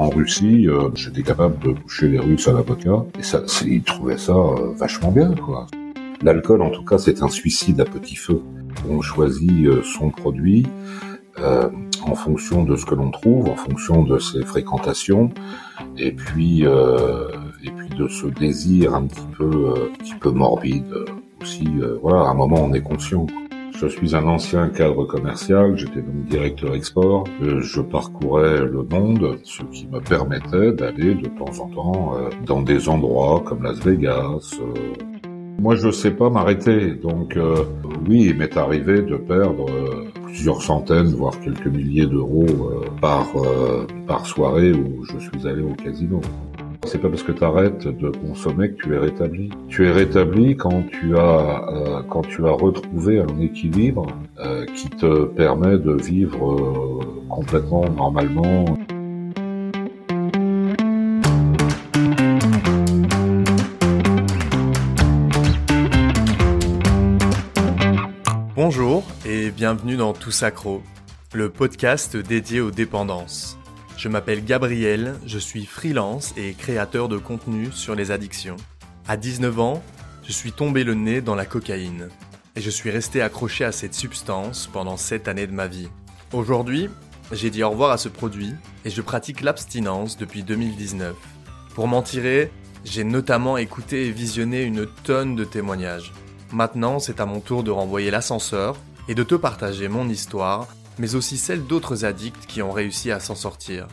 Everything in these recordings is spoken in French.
en Russie, euh, j'étais capable de boucher les Russes à l'avocat, et ça, ils trouvaient ça euh, vachement bien, quoi. L'alcool, en tout cas, c'est un suicide à petit feu. On choisit euh, son produit en fonction de ce que l'on trouve, en fonction de ses fréquentations, et puis et puis de ce désir un petit peu un petit peu morbide aussi. voilà, à un moment, on est conscient. Je suis un ancien cadre commercial, j'étais donc directeur export. Euh, je parcourais le monde, ce qui me permettait d'aller de temps en temps euh, dans des endroits comme Las Vegas. Euh. Moi, je sais pas m'arrêter, donc oui, il m'est arrivé de perdre plusieurs centaines, voire quelques milliers d'euros par par soirée où je suis allé au casino. C'est pas parce que tu arrêtes de consommer que tu es rétabli. Tu es rétabli quand tu as euh, quand tu as retrouvé un équilibre euh, qui te permet de vivre euh, complètement normalement. Bonjour et bienvenue dans Tout Sacro, le podcast dédié aux dépendances. Je m'appelle Gabriel, je suis freelance et créateur de contenu sur les addictions. À 19 ans, je suis tombé le nez dans la cocaïne et je suis resté accroché à cette substance pendant 7 années de ma vie. Aujourd'hui, j'ai dit au revoir à ce produit et je pratique l'abstinence depuis 2019. Pour m'en tirer, j'ai notamment écouté et visionné une tonne de témoignages. Maintenant, c'est à mon tour de renvoyer l'ascenseur et de te partager mon histoire mais aussi celle d'autres addicts qui ont réussi à s'en sortir.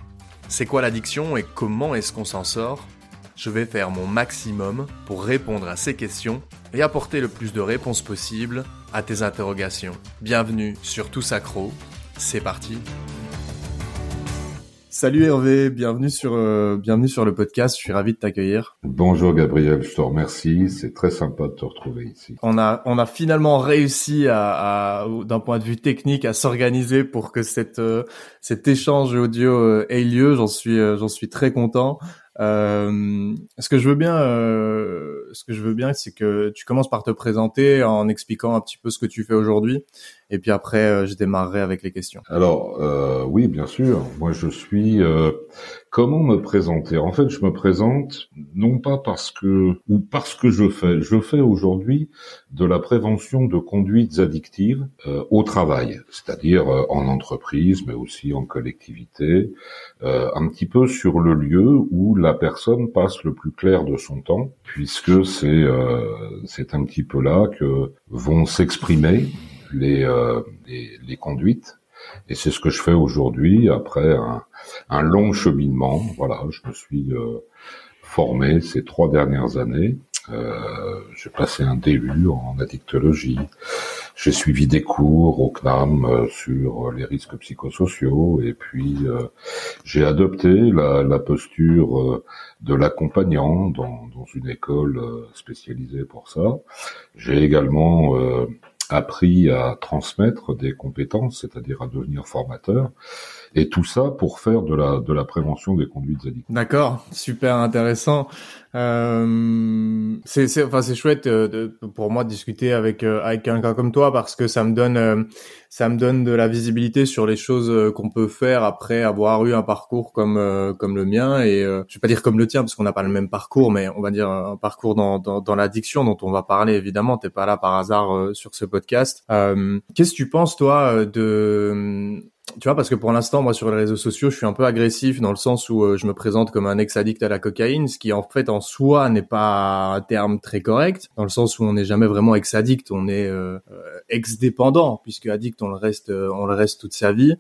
C'est quoi l'addiction et comment est-ce qu'on s'en sort? Je vais faire mon maximum pour répondre à ces questions et apporter le plus de réponses possibles à tes interrogations. Bienvenue sur Tout Sacro, c'est parti Salut Hervé, bienvenue sur euh, bienvenue sur le podcast. Je suis ravi de t'accueillir. Bonjour Gabriel, je te remercie. C'est très sympa de te retrouver ici. On a on a finalement réussi à, à d'un point de vue technique à s'organiser pour que cette euh, cet échange audio euh, ait lieu. J'en suis j'en suis très content. Euh, ce que je veux bien, euh, ce que je veux bien, c'est que tu commences par te présenter en expliquant un petit peu ce que tu fais aujourd'hui, et puis après, euh, je démarrerai avec les questions. Alors, euh, oui, bien sûr. Moi, je suis. Euh, comment me présenter? En fait, je me présente non pas parce que ou parce que je fais. Je fais aujourd'hui de la prévention de conduites addictives au travail, c'est-à-dire en entreprise, mais aussi en collectivité, un petit peu sur le lieu où la personne passe le plus clair de son temps, puisque c'est c'est un petit peu là que vont s'exprimer euh, les, les, conduites. Et c'est ce que je fais aujourd'hui après un, un, long cheminement. Voilà, je me suis euh, formé ces trois dernières années. Euh, j'ai passé un DU en addictologie. J'ai suivi des cours au CNAM euh, sur les risques psychosociaux et puis j'ai adopté la, la posture de l'accompagnant dans, dans, une école spécialisée pour ça. J'ai également appris à transmettre des compétences, c'est-à-dire à devenir formateur, et tout ça pour faire de la de la prévention des conduites addictives. D'accord, super intéressant. Euh, c'est enfin c'est chouette euh, de, pour moi de discuter avec euh, avec quelqu'un comme toi parce que ça me donne euh, ça me donne de la visibilité sur les choses qu'on peut faire après avoir eu un parcours comme comme le mien et je vais pas dire comme le tien parce qu'on n'a pas le même parcours mais on va dire un parcours dans dans, dans l'addiction dont on va parler évidemment t'es pas là par hasard sur ce podcast qu'est-ce que tu penses toi de tu vois, parce que pour l'instant, moi, sur les réseaux sociaux, je suis un peu agressif dans le sens où euh, je me présente comme un ex-addict à la cocaïne, ce qui en fait en soi n'est pas un terme très correct, dans le sens où on n'est jamais vraiment ex-addict, on est euh, euh, ex-dépendant, puisque addict, on le reste, on le reste toute sa vie.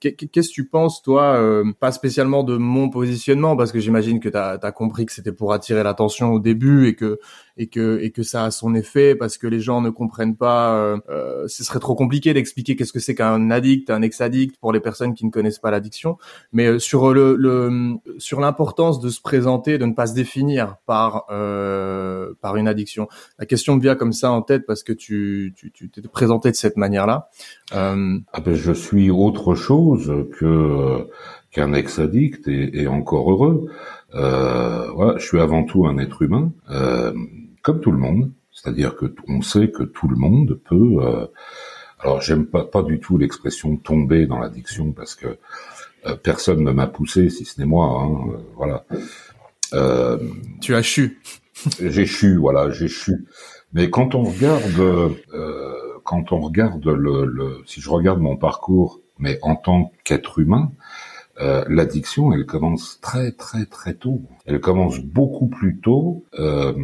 Qu'est-ce que tu penses, toi, pas spécialement de mon positionnement, parce que j'imagine que tu as, as, compris que c'était pour attirer l'attention au début et que et que et que ça a son effet parce que les gens ne comprennent pas. Euh, euh ce serait trop compliqué d'expliquer qu'est-ce que c'est qu'un addict, un ex-addict pour les personnes qui ne connaissent pas l'addiction. Mais euh, sur le, le sur l'importance de se présenter, de ne pas se définir par euh, par une addiction. La question me vient comme ça en tête parce que tu tu tu t'es présenté de cette manière-là. Euh... Ah ben je suis autre chose que qu'un ex-addict et, et, encore heureux. Euh, voilà, je suis avant tout un être humain. Euh, comme tout le monde, c'est-à-dire que on sait que tout le monde peut euh, alors j'aime pas pas du tout l'expression tomber dans l'addiction parce que personne ne m'a poussé si ce n'est moi. Hein, voilà. tu as chu. j'ai chu, voilà, j'ai chu. Mais quand on regarde, quand on regarde le, le, si je regarde mon parcours, mais en tant qu'être humain, euh, l'addiction, elle commence très très très tôt. Elle commence beaucoup plus tôt euh,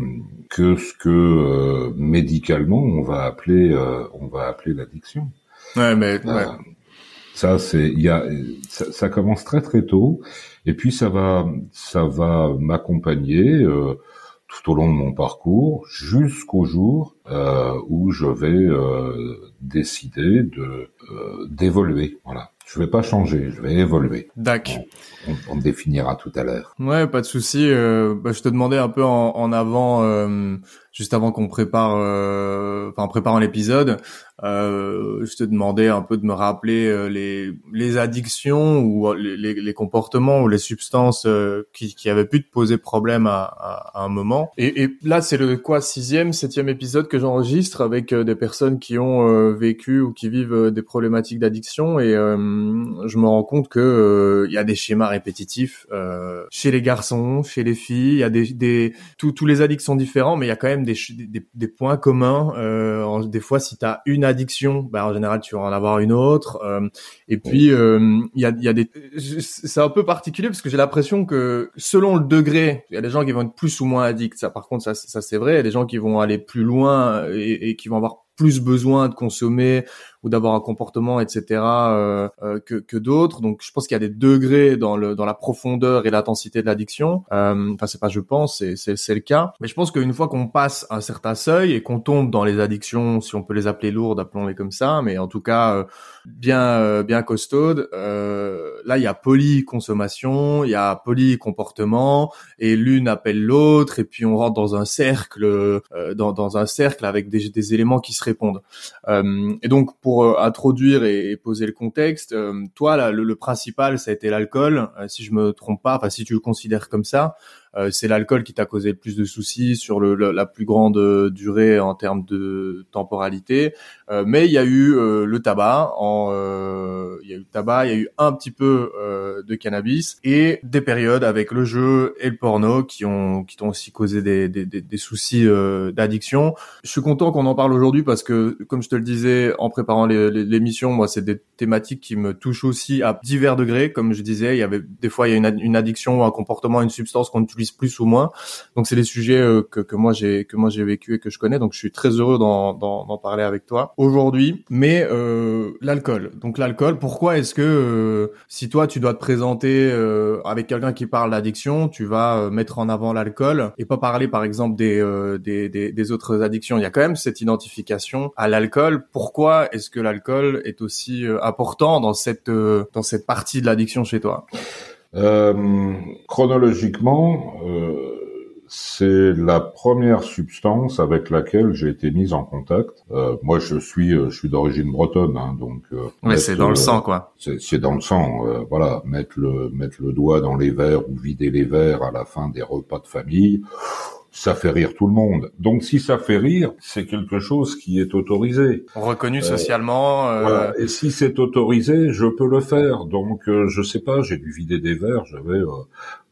que ce que euh, médicalement on va appeler on va appeler l'addiction. Ouais, mais ouais. ça c'est il y a ça, ça, commence très très tôt et puis ça va ça va m'accompagner tout au long de mon parcours jusqu'au jour où je vais décider de d'évoluer. Voilà. Je vais pas changer, je vais évoluer. D'accord. On, on, définira tout à l'heure. Ouais, pas de souci. Euh, bah, je te demandais un peu en, en avant, euh, juste avant qu'on prépare, euh, enfin préparant l'épisode, euh, je te demandais un peu de me rappeler euh, les, les addictions ou les, les, comportements ou les substances euh, qui, qui avaient pu te poser problème à, à, un moment. Et, et là, c'est le quoi sixième, septième épisode que j'enregistre avec des personnes qui ont vécu ou qui vivent des problématiques d'addiction et je me rends compte que il y a des schémas répétitifs chez les garçons, chez les filles. Il y a des, des tous les addicts sont différents, mais il y a quand même des des, des points communs. des fois, si tu as une addiction, bah, en général, tu vas en avoir une autre. Euh, et puis, euh, il y, a, y a des, c'est un peu particulier parce que j'ai l'impression que selon le degré, il y a des gens qui vont être plus ou moins addicts. Ça, par contre, ça, ça c'est vrai. Il y a des gens qui vont aller plus loin et, et qui vont avoir plus besoin de consommer ou d'avoir un comportement, etc. Euh, euh, que, que d'autres. Donc, je pense qu'il y a des degrés dans le dans la profondeur et l'intensité de l'addiction. Euh, enfin, c'est pas je pense, c'est c'est le cas. Mais je pense qu'une fois qu'on passe un certain seuil et qu'on tombe dans les addictions, si on peut les appeler lourdes, appelons-les comme ça, mais en tout cas euh, bien euh, bien costaudes. Là, il y a polyconsommation, il y a polycomportement, et l'une appelle l'autre, et puis on rentre dans un cercle, dans, dans un cercle avec des, des éléments qui se répondent. et donc euh, introduire et, poser le contexte, euh, toi, le, principal, ça a été l'alcool, euh, si je me trompe pas, enfin si tu le considères comme ça. Euh, c'est l'alcool qui t'a causé le plus de soucis sur le, la plus grande euh, durée en termes de temporalité. Euh, mais il y a eu le tabac, en, il y a eu le tabac, il y a eu un petit peu de cannabis et des périodes avec le jeu et le porno qui ont qui t'ont aussi causé des, des, des, des soucis d'addiction. Je suis content qu'on en parle aujourd'hui parce que, comme je te le disais en préparant l'émission, moi c'est des thématiques qui me touchent aussi à divers degrés. Comme je disais, il y avait des fois il y a une, une addiction, un comportement, une substance qu'on plus ou moins. Donc c'est des sujets euh, que, que moi j'ai que moi j'ai vécu et que je connais. Donc je suis très heureux d'en parler avec toi aujourd'hui. Mais euh, l'alcool. Donc l'alcool. Pourquoi est-ce que euh, si toi tu dois te présenter euh, avec quelqu'un qui parle d'addiction, tu vas mettre en avant l'alcool et pas parler par exemple des, des, des des autres addictions? Il y a quand même cette identification à l'alcool. Pourquoi est-ce que l'alcool est aussi important dans cette dans cette partie de l'addiction chez toi? Euh, chronologiquement, euh, c'est la première substance avec laquelle j'ai été mise en contact. Euh, moi, je suis, je suis d'origine bretonne, hein, donc. ouais, c'est dans le sang, quoi. C'est dans le sang, voilà. Mettre le mettre le doigt dans les verres ou vider les verres à la fin des repas de famille ça fait rire tout le monde. Donc si ça fait rire, c'est quelque chose qui est autorisé. Reconnu euh, socialement. Euh... Voilà. Et si c'est autorisé, je peux le faire. Donc euh, je sais pas, j'ai dû vider des verres, j'avais euh,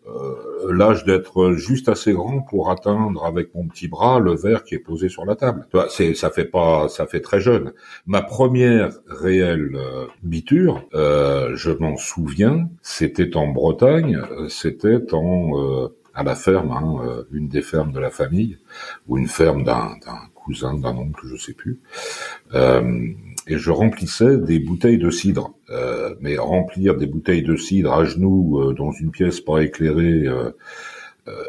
euh, l'âge d'être juste assez grand pour atteindre avec mon petit bras le verre qui est posé sur la table. C'est ça fait pas ça fait très jeune. Ma première réelle biture, je m'en souviens, c'était en Bretagne, c'était en à la ferme, hein, euh, une des fermes de la famille, ou une ferme d'un cousin, d'un oncle, je sais plus. Euh, et je remplissais des bouteilles de cidre. Euh, mais remplir des bouteilles de cidre à genoux dans une pièce pas éclairée,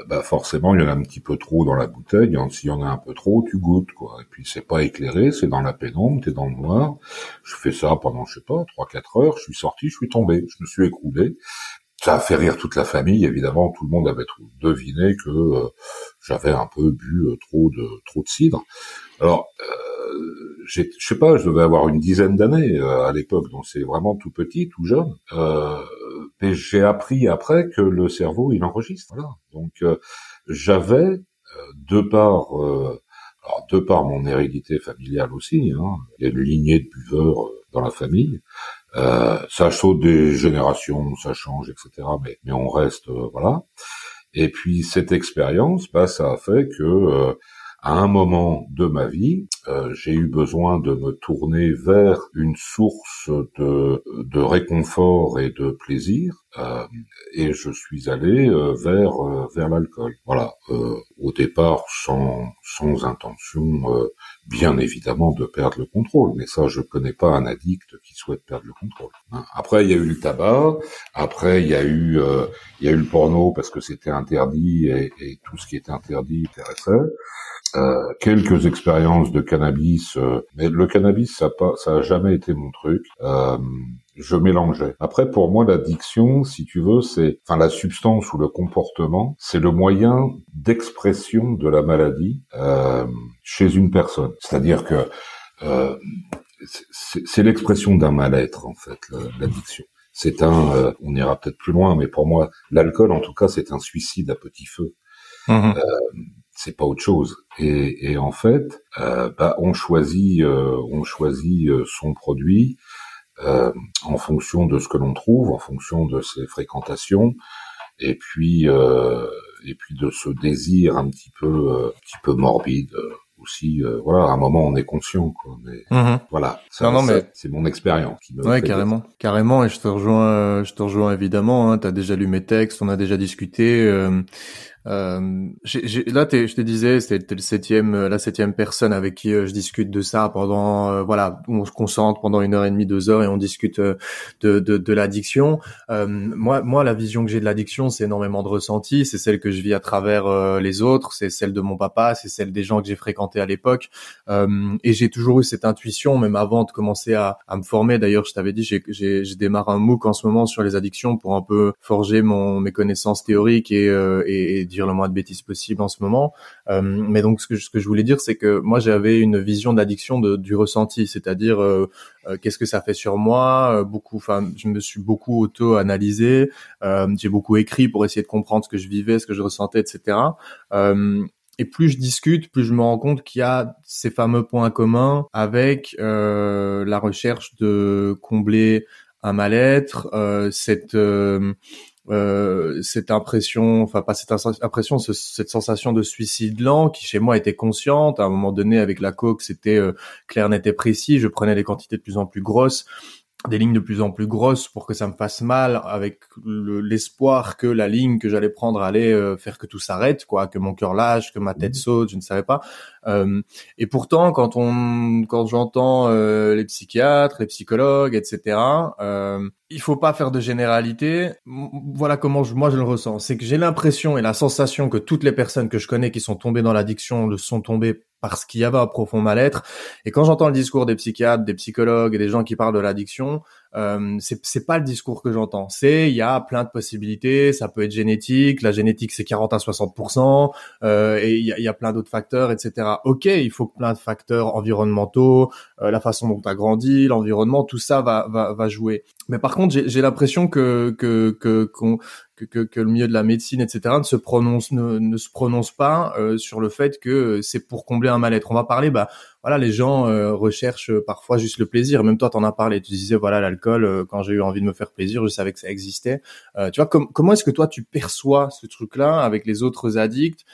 bah forcément il y en a un petit peu trop dans la bouteille. S'il y en a un peu trop, tu goûtes quoi. Et puis c'est pas éclairé, c'est dans la pénombre, t'es dans le noir. Je fais ça pendant je sais pas trois quatre heures. Je suis sorti, je suis tombé, je me suis écroulé. Ça a fait rire toute la famille, évidemment. Tout le monde avait deviné que euh, j'avais un peu bu euh, trop de cidre. Alors, euh, je sais pas, je devais avoir une dizaine d'années euh, à l'époque, donc c'est vraiment tout petit, tout jeune. mais j'ai appris après que le cerveau, il enregistre. Donc, j'avais, de par de par mon hérédité familiale aussi, hein, il y a une lignée de buveurs dans la famille. Euh, ça saute des générations, ça change, etc. Mais, mais on reste, euh, voilà. Et puis cette expérience, bah, ça a fait que euh, à un moment de ma vie, euh, j'ai eu besoin de me tourner vers une source de, de réconfort et de plaisir, euh, et je suis allé euh, vers euh, vers l'alcool. Voilà, au départ sans sans intention, bien évidemment, de perdre le contrôle. Mais ça, je connais pas un addict qui souhaite perdre le contrôle. Hein. Après, il y a eu le tabac. Après, il y a eu il y a eu le porno parce que c'était interdit et, et tout ce qui était interdit intéressait. Quelques expériences de cannabis, mais le cannabis ça pas, ça a jamais été mon truc. Euh, je mélangeais. Après, pour moi, l'addiction, si tu veux, c'est, enfin, la substance ou le comportement, c'est le moyen d'expression de la maladie chez une personne. C'est-à-dire que c'est l'expression d'un mal-être en fait, l'addiction. C'est un, on ira peut-être plus loin, mais pour moi, l'alcool, en tout cas, c'est un suicide à petit feu. Mmh c'est pas autre chose. Et, et en fait, euh, bah, on choisit, euh, on choisit euh, son produit euh, en fonction de ce que l'on trouve, en fonction de ses fréquentations, et puis euh, et puis de ce désir un petit peu, un petit peu morbide aussi. voilà, à un moment on est conscient, quoi. Mais mmh voilà, ça, non, non, mais... c'est mon expérience. Qui me ouais, carrément, carrément. Et je te rejoins, je te rejoins évidemment. Hein, T'as déjà lu mes textes, on a déjà discuté. Euh, là, je te disais, c'était le septième, euh, la septième personne avec qui euh, je discute de ça pendant, euh, voilà, on se concentre pendant une heure et demie, deux heures et on discute de, de, de l'addiction. moi, moi, la vision que j'ai de l'addiction, c'est énormément de ressenti. C'est celle que je vis à travers les autres, c'est celle de mon papa, c'est celle des gens que j'ai fréquentés à l'époque. et j'ai toujours eu cette intuition, même avant de commencer à, à me former. D'ailleurs, je t'avais dit, j'ai, je démarre un MOOC en ce moment sur les addictions pour un peu forger mon mes connaissances théoriques et, et, et dire le moins de bêtises possible en ce moment. Euh, mais donc ce que, ce que je voulais dire, c'est que moi j'avais une vision d'addiction du ressenti, c'est-à-dire euh, euh, qu'est-ce que ça fait sur moi? beaucoup, enfin, je me suis beaucoup auto-analysé. j'ai beaucoup écrit pour essayer de comprendre ce que je vivais, ce que je ressentais, etc. Et plus je discute, plus je me rends compte qu'il y a ces fameux points communs avec la recherche de combler un mal-être, cette euh, cette impression, enfin pas cette impression, cette sensation de suicide lent qui chez moi était consciente. À un moment donné, avec la coke, c'était euh, clair, net et précis. Je prenais des quantités de plus en plus grosses des lignes de plus en plus grosses pour que ça me fasse mal avec l'espoir que la ligne que j'allais prendre allait euh, faire que tout s'arrête quoi que mon cœur lâche que ma tête mmh. saute je ne savais pas euh, et pourtant quand on quand j'entends euh, les psychiatres les psychologues etc euh, il faut pas faire de généralité voilà comment je, moi je le ressens c'est que j'ai l'impression et la sensation que toutes les personnes que je connais qui sont tombées dans l'addiction le sont tombées parce qu'il y avait un profond mal-être. Et quand j'entends le discours des psychiatres, des psychologues et des gens qui parlent de l'addiction, euh, c'est pas le discours que j'entends. C'est il y a plein de possibilités, ça peut être génétique, la génétique c'est 40 à 60% euh, et il y a, plein d'autres facteurs, etc. Ok, il faut plein de facteurs environnementaux, euh, la façon dont tu as grandi, l'environnement, tout ça va, va, va jouer. Mais par contre, j'ai l'impression que que que, que, que, que, le milieu de la médecine, etc., ne se prononce ne, ne se prononce pas euh, sur le fait que c'est pour combler un mal-être. On va parler, bah voilà, les gens euh, recherchent parfois juste le plaisir. Même toi, t'en as parlé. Tu disais voilà, l'alcool. Euh, quand j'ai eu envie de me faire plaisir, je savais que ça existait. tu vois, comment est-ce que toi tu perçois ce truc-là avec les autres addicts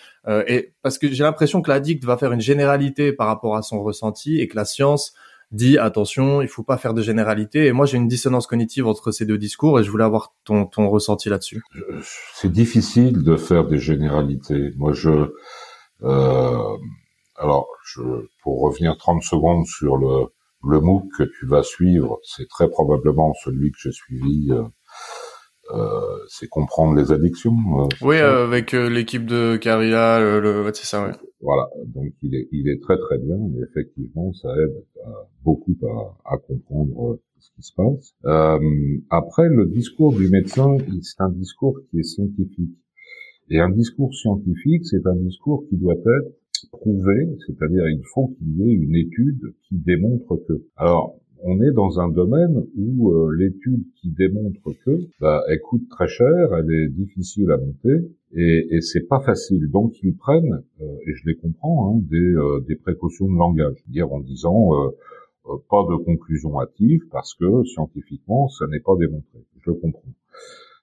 Et parce que j'ai l'impression que l'addict va faire une généralité par rapport à son ressenti et que la science dit attention, il faut pas faire de généralité. Et moi, j'ai une dissonance cognitive entre ces deux discours et je voulais avoir ton, ton ressenti là-dessus. C'est difficile de faire des généralités. Moi, je, euh, alors, je, pour revenir 30 secondes sur le, le MOOC que tu vas suivre, c'est très probablement celui que j'ai suivi. Euh, euh, c'est comprendre les addictions. Euh, oui, avec l'équipe de Caria, le, c'est ça. Ouais. Voilà, donc il est, il est très très bien. Et effectivement, ça aide beaucoup à, à, comprendre ce qui se passe. Euh, après, le discours du médecin, c'est un discours qui est scientifique. Et un discours scientifique, c'est un discours qui doit être prouvé, c'est-à-dire il faut qu'il y ait une étude qui démontre que. Alors, on est dans un domaine où euh, l'étude qui démontre que bah, elle coûte très cher, elle est difficile à monter et, et c'est pas facile. Donc ils prennent, euh, et je les comprends, hein, des, euh, des, précautions de langage, dire en disant pas de conclusion hâtive parce que scientifiquement ça n'est pas démontré. Je le comprends.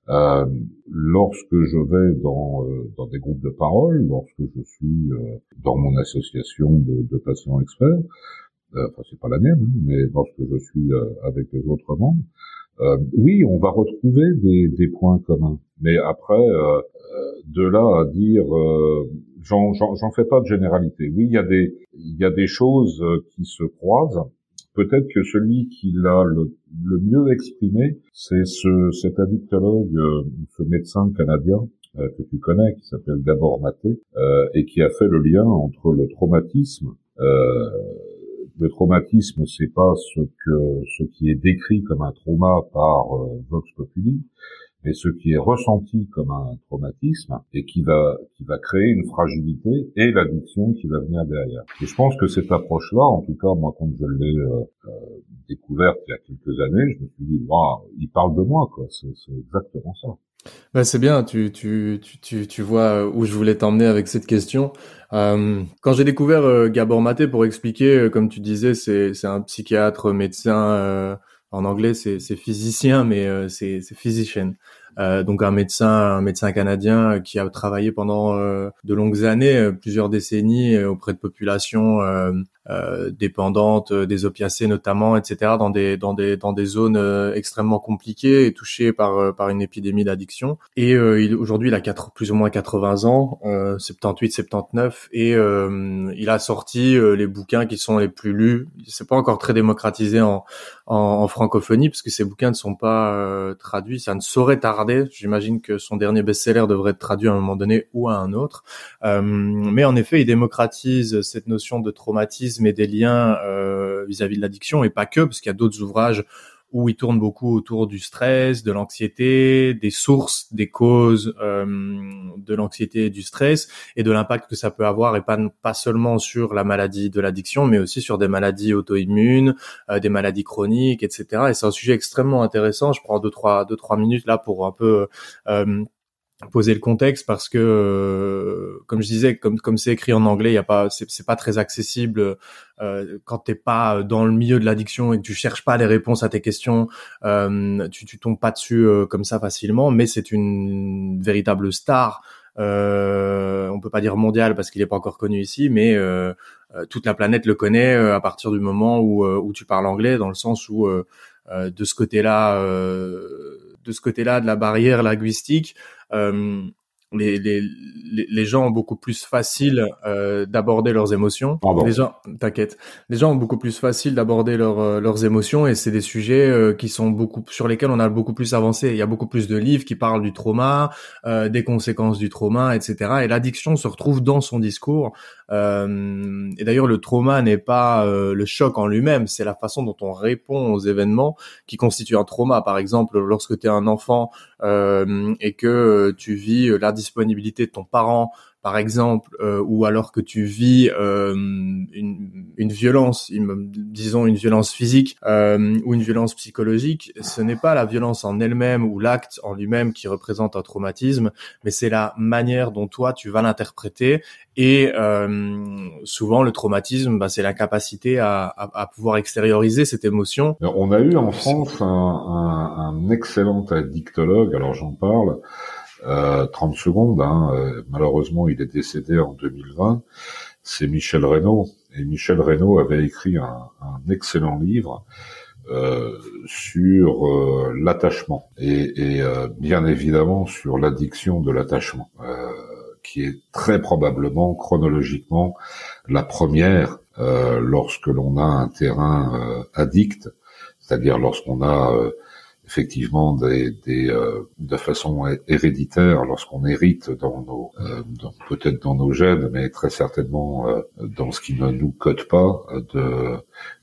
Euh, lorsque je vais dans, dans des groupes de parole, lorsque je suis dans mon association de, de patients experts, euh, enfin c'est pas la mienne, hein, mais lorsque je suis euh, avec les autres membres, euh, oui, on va retrouver des, des, points communs. Mais après, de là à dire, j'en fais pas de généralité. Oui, il y a des, il y a des choses qui se croisent. Peut-être que celui qui l'a le, le, mieux exprimé, c'est ce, cet addictologue, ce médecin canadien que tu connais, qui s'appelle Gabor Maté, et qui a fait le lien entre le traumatisme euh, le traumatisme, c'est pas ce que ce qui est décrit comme un trauma par euh, Vox Populi, mais ce qui est ressenti comme un traumatisme et qui va qui va créer une fragilité et l'addiction qui va venir derrière. Et je pense que cette approche-là, en tout cas moi quand je l'ai euh, euh, découverte il y a quelques années, je me suis dit waouh, il parle de moi quoi. C'est exactement ça. Bah, c'est bien, tu, tu, tu, tu, vois où je voulais t'emmener avec cette question. Euh, quand j'ai découvert euh, Gabor Maté, pour expliquer, euh, comme tu disais, c'est, c'est un psychiatre, médecin, en anglais c'est, c'est physicien, mais c'est, c'est physician. Euh, donc un médecin, un médecin canadien qui a travaillé pendant euh, de longues années, euh, plusieurs décennies auprès de populations dépendantes des opiacés notamment, etc. dans des dans des dans des zones extrêmement compliquées et touchées par par une épidémie d'addiction. Et il, aujourd'hui, il a quatre, plus ou moins 80 ans, 78, 79, et il a sorti les bouquins qui sont les plus lus. C'est pas encore très démocratisé en, en, en francophonie parce que ces bouquins ne sont pas traduits. Ça ne saurait tarder J'imagine que son dernier best-seller devrait être traduit à un moment donné ou à un autre. Euh, mais en effet, il démocratise cette notion de traumatisme et des liens euh, vis-à-vis de l'addiction, et pas que, parce qu'il y a d'autres ouvrages où il tourne beaucoup autour du stress, de l'anxiété, des sources, des causes euh, de l'anxiété et du stress et de l'impact que ça peut avoir et pas pas seulement sur la maladie de l'addiction, mais aussi sur des maladies auto-immunes, euh, des maladies chroniques, etc. Et c'est un sujet extrêmement intéressant. Je prends deux trois deux trois minutes là pour un peu euh, poser le contexte parce que euh, comme je disais comme comme c'est écrit en anglais il y a pas c'est pas très accessible euh, quand t'es pas dans le milieu de l'addiction et que tu cherches pas les réponses à tes questions euh, tu tu tombes pas dessus euh, comme ça facilement. Mais c'est une véritable star euh, on peut pas dire mondial parce qu'il est pas encore connu ici mais euh, toute la planète le connaît à partir du moment où où tu parles anglais dans le sens où de ce côté-là de ce côté-là de la barrière linguistique euh, les, les, les gens ont beaucoup plus facile euh, d'aborder leurs émotions. Les gens, t'inquiète, les gens ont beaucoup plus facile d'aborder leurs euh, leurs émotions et c'est des sujets euh, qui sont beaucoup sur lesquels on a beaucoup plus avancé. Il y a beaucoup plus de livres qui parlent du trauma, euh, des conséquences du trauma, etc. Et l'addiction se retrouve dans son discours. Euh, et d'ailleurs, le trauma n'est pas le choc en lui-même, c'est la façon dont on répond aux événements qui constituent un trauma. Par exemple, lorsque tu es un enfant et que tu vis la disponibilité de ton parent, par exemple, euh, ou alors que tu vis euh, une, une, violence, disons une violence physique euh, ou une violence psychologique, ce n'est pas la violence en elle-même ou l'acte en lui-même qui représente un traumatisme, mais c'est la manière dont toi tu vas l'interpréter. Et souvent, le traumatisme, bah, c'est l'incapacité à, à, à, pouvoir extérioriser cette émotion. On a eu en France un, un, un excellent addictologue, alors j'en parle, 30 euh, secondes. Hein, euh, malheureusement, il est décédé en 2020. C'est Michel Reynaud. Et Michel Reynaud avait écrit un, excellent livre euh, sur l'attachement et, bien évidemment sur l'addiction de l'attachement, qui est très probablement chronologiquement la première lorsque l'on a un terrain addict, c'est-à-dire lorsqu'on a effectivement des, des euh, de façon héréditaire lorsqu'on hérite dans nos euh, peut-être dans nos gènes mais très certainement euh, dans ce qui ne nous code pas de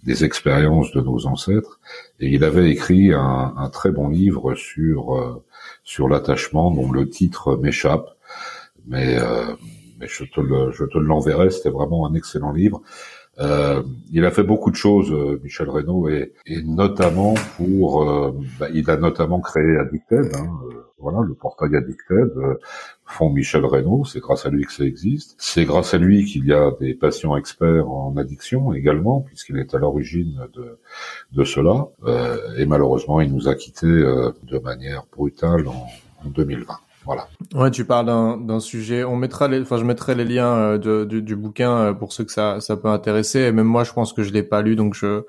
des expériences de nos ancêtres. Et il avait écrit un, un très bon livre sur sur l'attachement dont le titre m'échappe. Mais mais je te le je te l'enverrai c'était vraiment un excellent livre Euh, il a fait beaucoup de choses, euh, Michel Reynaud, et, et notamment pour, euh, bah, il a notamment créé Addicted, hein, voilà, le portail Addicted, fond Michel Reynaud, c'est grâce à lui que ça existe. C'est grâce à lui qu'il y a des patients experts en addiction également, puisqu'il est à l'origine de, de cela. et malheureusement, il nous a quittés de manière brutale en, en 2020. Voilà. Ouais, tu parles d'un sujet. On mettra les, enfin, je mettrai les liens euh, du, bouquin euh, pour ceux que ça, ça peut intéresser. Et même moi, je pense que je l'ai pas lu, donc je,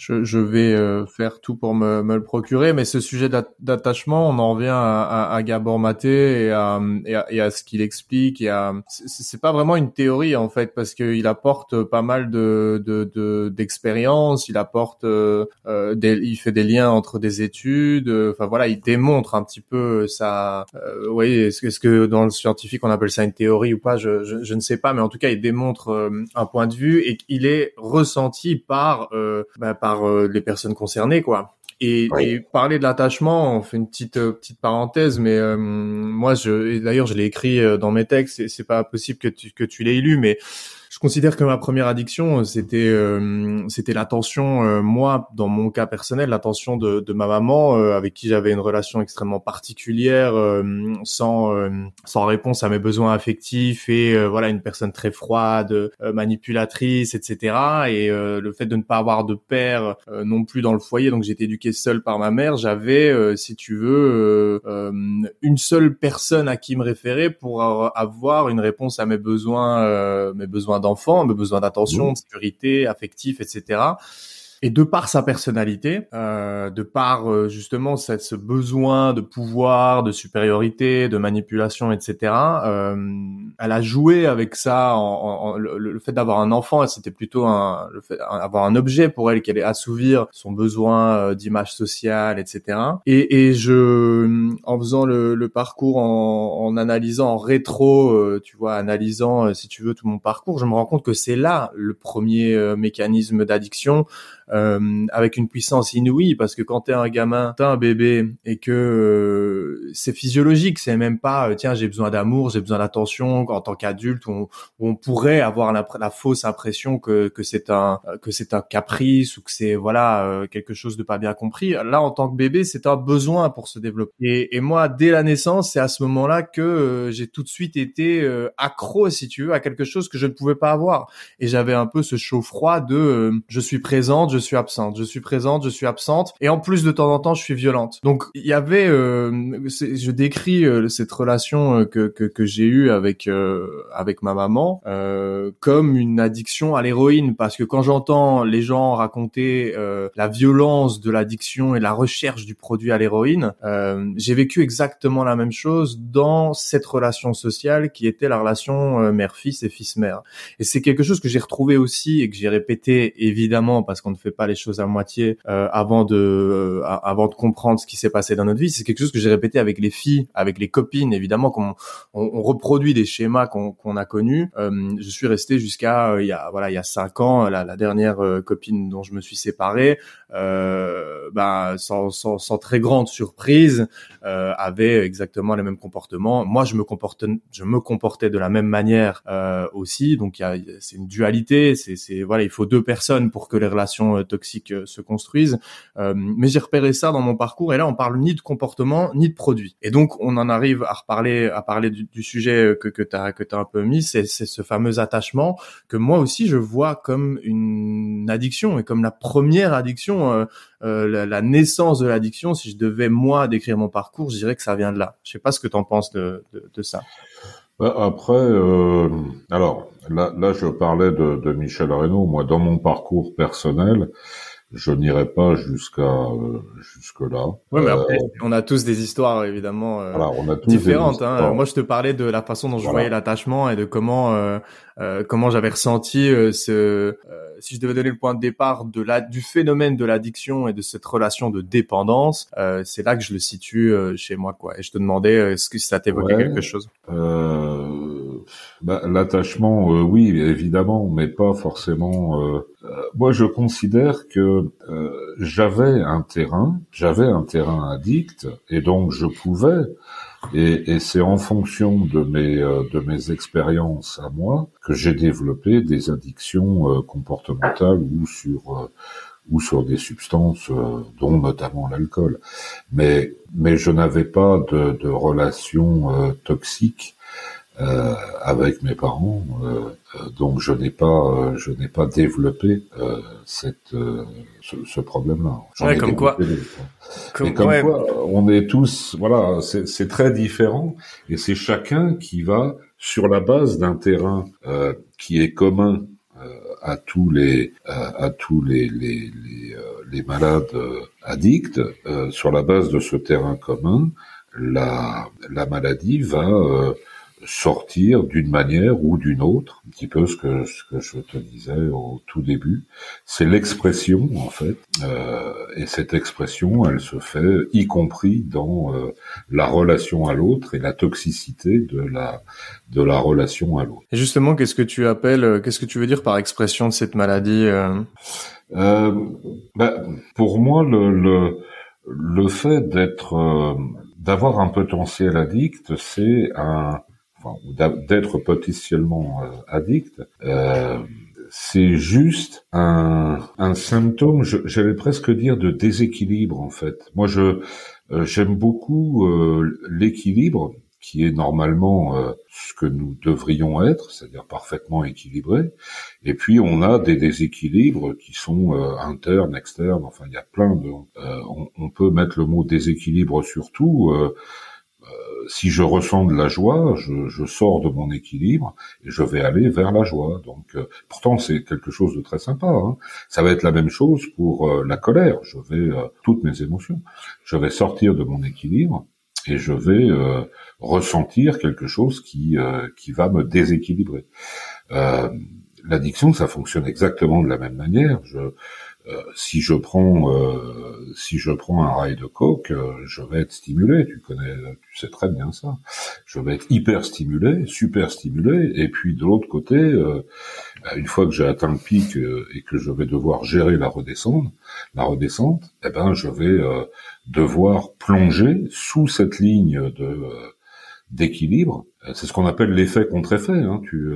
je, je vais euh, faire tout pour me, me, le procurer. Mais ce sujet d'attachement, on en revient à, à, à Gabor Maté et à, et à, et à ce qu'il explique. Et à, c'est pas vraiment une théorie en fait, parce qu'il apporte pas mal de d'expériences. De, il apporte, euh, euh, des, il fait des liens entre des études. Enfin voilà, il démontre un petit peu ça. Euh, oui, est-ce, est que dans le scientifique on appelle ça une théorie ou pas? Je, je, ne sais pas, mais en tout cas il démontre un point de vue et qu'il est ressenti par, bah, par par euh, les personnes concernées, quoi. Et, parler de l'attachement, on fait une petite euh, petite parenthèse, mais euh, moi, je d'ailleurs, je l'ai écrit dans mes textes. Et c'est pas possible que tu que tu l'aies lu, mais je considère que ma première addiction, c'était euh, c'était l'attention, euh, moi, dans mon cas personnel, l'attention de, de, ma maman, euh, avec qui j'avais une relation extrêmement particulière, sans sans réponse à mes besoins affectifs et voilà une personne très froide, manipulatrice, etc. Et le fait de ne pas avoir de père non plus dans le foyer, donc j'étais éduqué seul par ma mère, j'avais, si tu veux, une seule personne à qui me référer pour avoir une réponse à mes besoins, mes besoins d'enfant, de besoin d'attention, de sécurité, affectif, etc. Et de par sa personnalité, euh, de par euh, justement cette, ce besoin de pouvoir, de supériorité, de manipulation, etc., euh, elle a joué avec ça. En, en, le, fait d'avoir un enfant, c'était plutôt un, le fait d'avoir un objet pour elle qui allait assouvir son besoin euh, d'image sociale, etc. Et, et je, en faisant le, le parcours, en, en, analysant en rétro, euh, tu vois, analysant si tu veux tout mon parcours, je me rends compte que c'est là le premier mécanisme d'addiction euh, avec une puissance inouïe parce que quand t'es un gamin, t'as un bébé et que euh, c'est physiologique, c'est même pas euh, tiens j'ai besoin d'amour, j'ai besoin d'attention en tant qu'adulte on, on pourrait avoir la, la fausse impression que, que c'est un que c'est un caprice ou que c'est voilà quelque chose de pas bien compris. Là en tant que bébé c'est un besoin pour se développer. Et, et moi dès la naissance c'est à ce moment-là que j'ai tout de suite été accro si tu veux à quelque chose que je ne pouvais pas avoir et j'avais un peu ce chaud froid de je suis présente, suis absente, je suis présente, je suis absente, et en plus de temps en temps, je suis violente. Donc il y avait, euh, je décris euh, cette relation euh, que que, que j'ai eue avec euh, avec ma maman comme une addiction à l'héroïne, parce que quand j'entends les gens raconter la violence de l'addiction et la recherche du produit à l'héroïne, j'ai vécu exactement la même chose dans cette relation sociale qui était la relation mère-fils et fils-mère. Et c'est quelque chose que j'ai retrouvé aussi et que j'ai répété évidemment parce qu'on ne fait pas les choses à moitié euh, avant de euh, avant de comprendre ce qui s'est passé dans notre vie. C'est quelque chose que j'ai répété avec les filles, avec les copines, évidemment, qu'on on, reproduit des schémas qu'on qu'on a connus. Euh, je suis resté jusqu'à il y a voilà il y a cinq ans, la, la dernière copine dont je me suis séparé, bah sans, sans, sans très grande surprise, avait exactement les mêmes comportements. Moi, je me comportais je me comportais de la même manière aussi. Donc c'est une dualité. C'est voilà il faut deux personnes pour que les relations euh, toxiques euh, se construisent. Euh, mais j'ai repéré ça dans mon parcours et là on parle ni de comportement ni de produit. Et donc on en arrive à reparler à parler du, sujet que que t'as que un peu mis, c'est ce fameux attachement que moi aussi je vois comme une addiction et comme la première addiction. la, naissance de l'addiction, si je devais moi décrire mon parcours, je dirais que ça vient de là. Je sais pas ce que tu en penses de ça. Après, euh, alors là, là, je parlais de, de, Michel Reynaud. Moi, dans mon parcours personnel, je n'irai pas jusqu'à euh, jusque là. Oui, mais après, euh, on a tous des histoires évidemment euh, on a tous différentes. Hein. Moi, je te parlais de la façon dont je voyais l'attachement et de comment euh, comment j'avais ressenti ce. si je devais donner le point de départ de la du phénomène de l'addiction et de cette relation de dépendance, c'est là que je le situe chez moi, quoi. Et je te demandais, est-ce que ça t'évoquait quelque chose? Bah, L'attachement, oui, évidemment, mais pas forcément. moi, je considère que euh, j'avais un terrain, j'avais un terrain addict, et donc je pouvais, et, et c'est en fonction de mes euh, de mes expériences à moi que j'ai développé des addictions euh, comportementales ou sur ou sur des substances, dont notamment l'alcool. Mais mais je n'avais pas de, de relation toxique euh, avec mes parents, euh, euh, donc je n'ai pas, je n'ai pas développé cette, ce, ce problème-là. Ouais, comme quoi. Comme, comme quoi, on est tous, voilà, c'est très différent, et c'est chacun qui va sur la base d'un terrain qui est commun à tous les à, tous les les, les, les malades addicts sur la base de ce terrain commun la la maladie va sortir d'une manière ou d'une autre, un petit peu ce que, ce que je te disais au tout début. C'est l'expression en fait, euh, et cette expression, elle se fait y compris dans euh, la relation à l'autre et la toxicité de la de la relation à l'autre. Et justement, qu'est-ce que tu appelles, euh, qu'est-ce que tu veux dire par expression de cette maladie euh... Bah, Pour moi, le, le le fait d'être euh, d'avoir un potentiel addict, c'est un d'être potentiellement euh, addict, euh, c'est juste un, un symptôme, j'allais presque dire, de déséquilibre en fait. Moi, je euh, j'aime beaucoup l'équilibre qui est normalement ce que nous devrions être, c'est-à-dire parfaitement équilibré. Et puis on a des déséquilibres qui sont internes, externes. Enfin, il y a plein de. On, on, peut mettre le mot déséquilibre sur tout si je ressens de la joie, je, je, sors de mon équilibre et je vais aller vers la joie. Donc, euh, pourtant, c'est quelque chose de très sympa. Hein. Ça va être la même chose pour euh, la colère. Je vais euh, toutes mes émotions. Je vais sortir de mon équilibre et je vais ressentir quelque chose qui qui va me déséquilibrer. L'addiction, ça fonctionne exactement de la même manière. Je euh, si je prends euh, si je prends un rail de coke, euh, je vais être stimulé. Tu connais, tu sais très bien ça. Je vais être hyper stimulé, super stimulé. Et puis de l'autre côté, bah, une fois que j'ai atteint le pic et que je vais devoir gérer la redescente, la redescente, eh ben je vais devoir plonger sous cette ligne de d'équilibre. C'est ce qu'on appelle l'effet contre-effet. Hein. Tu,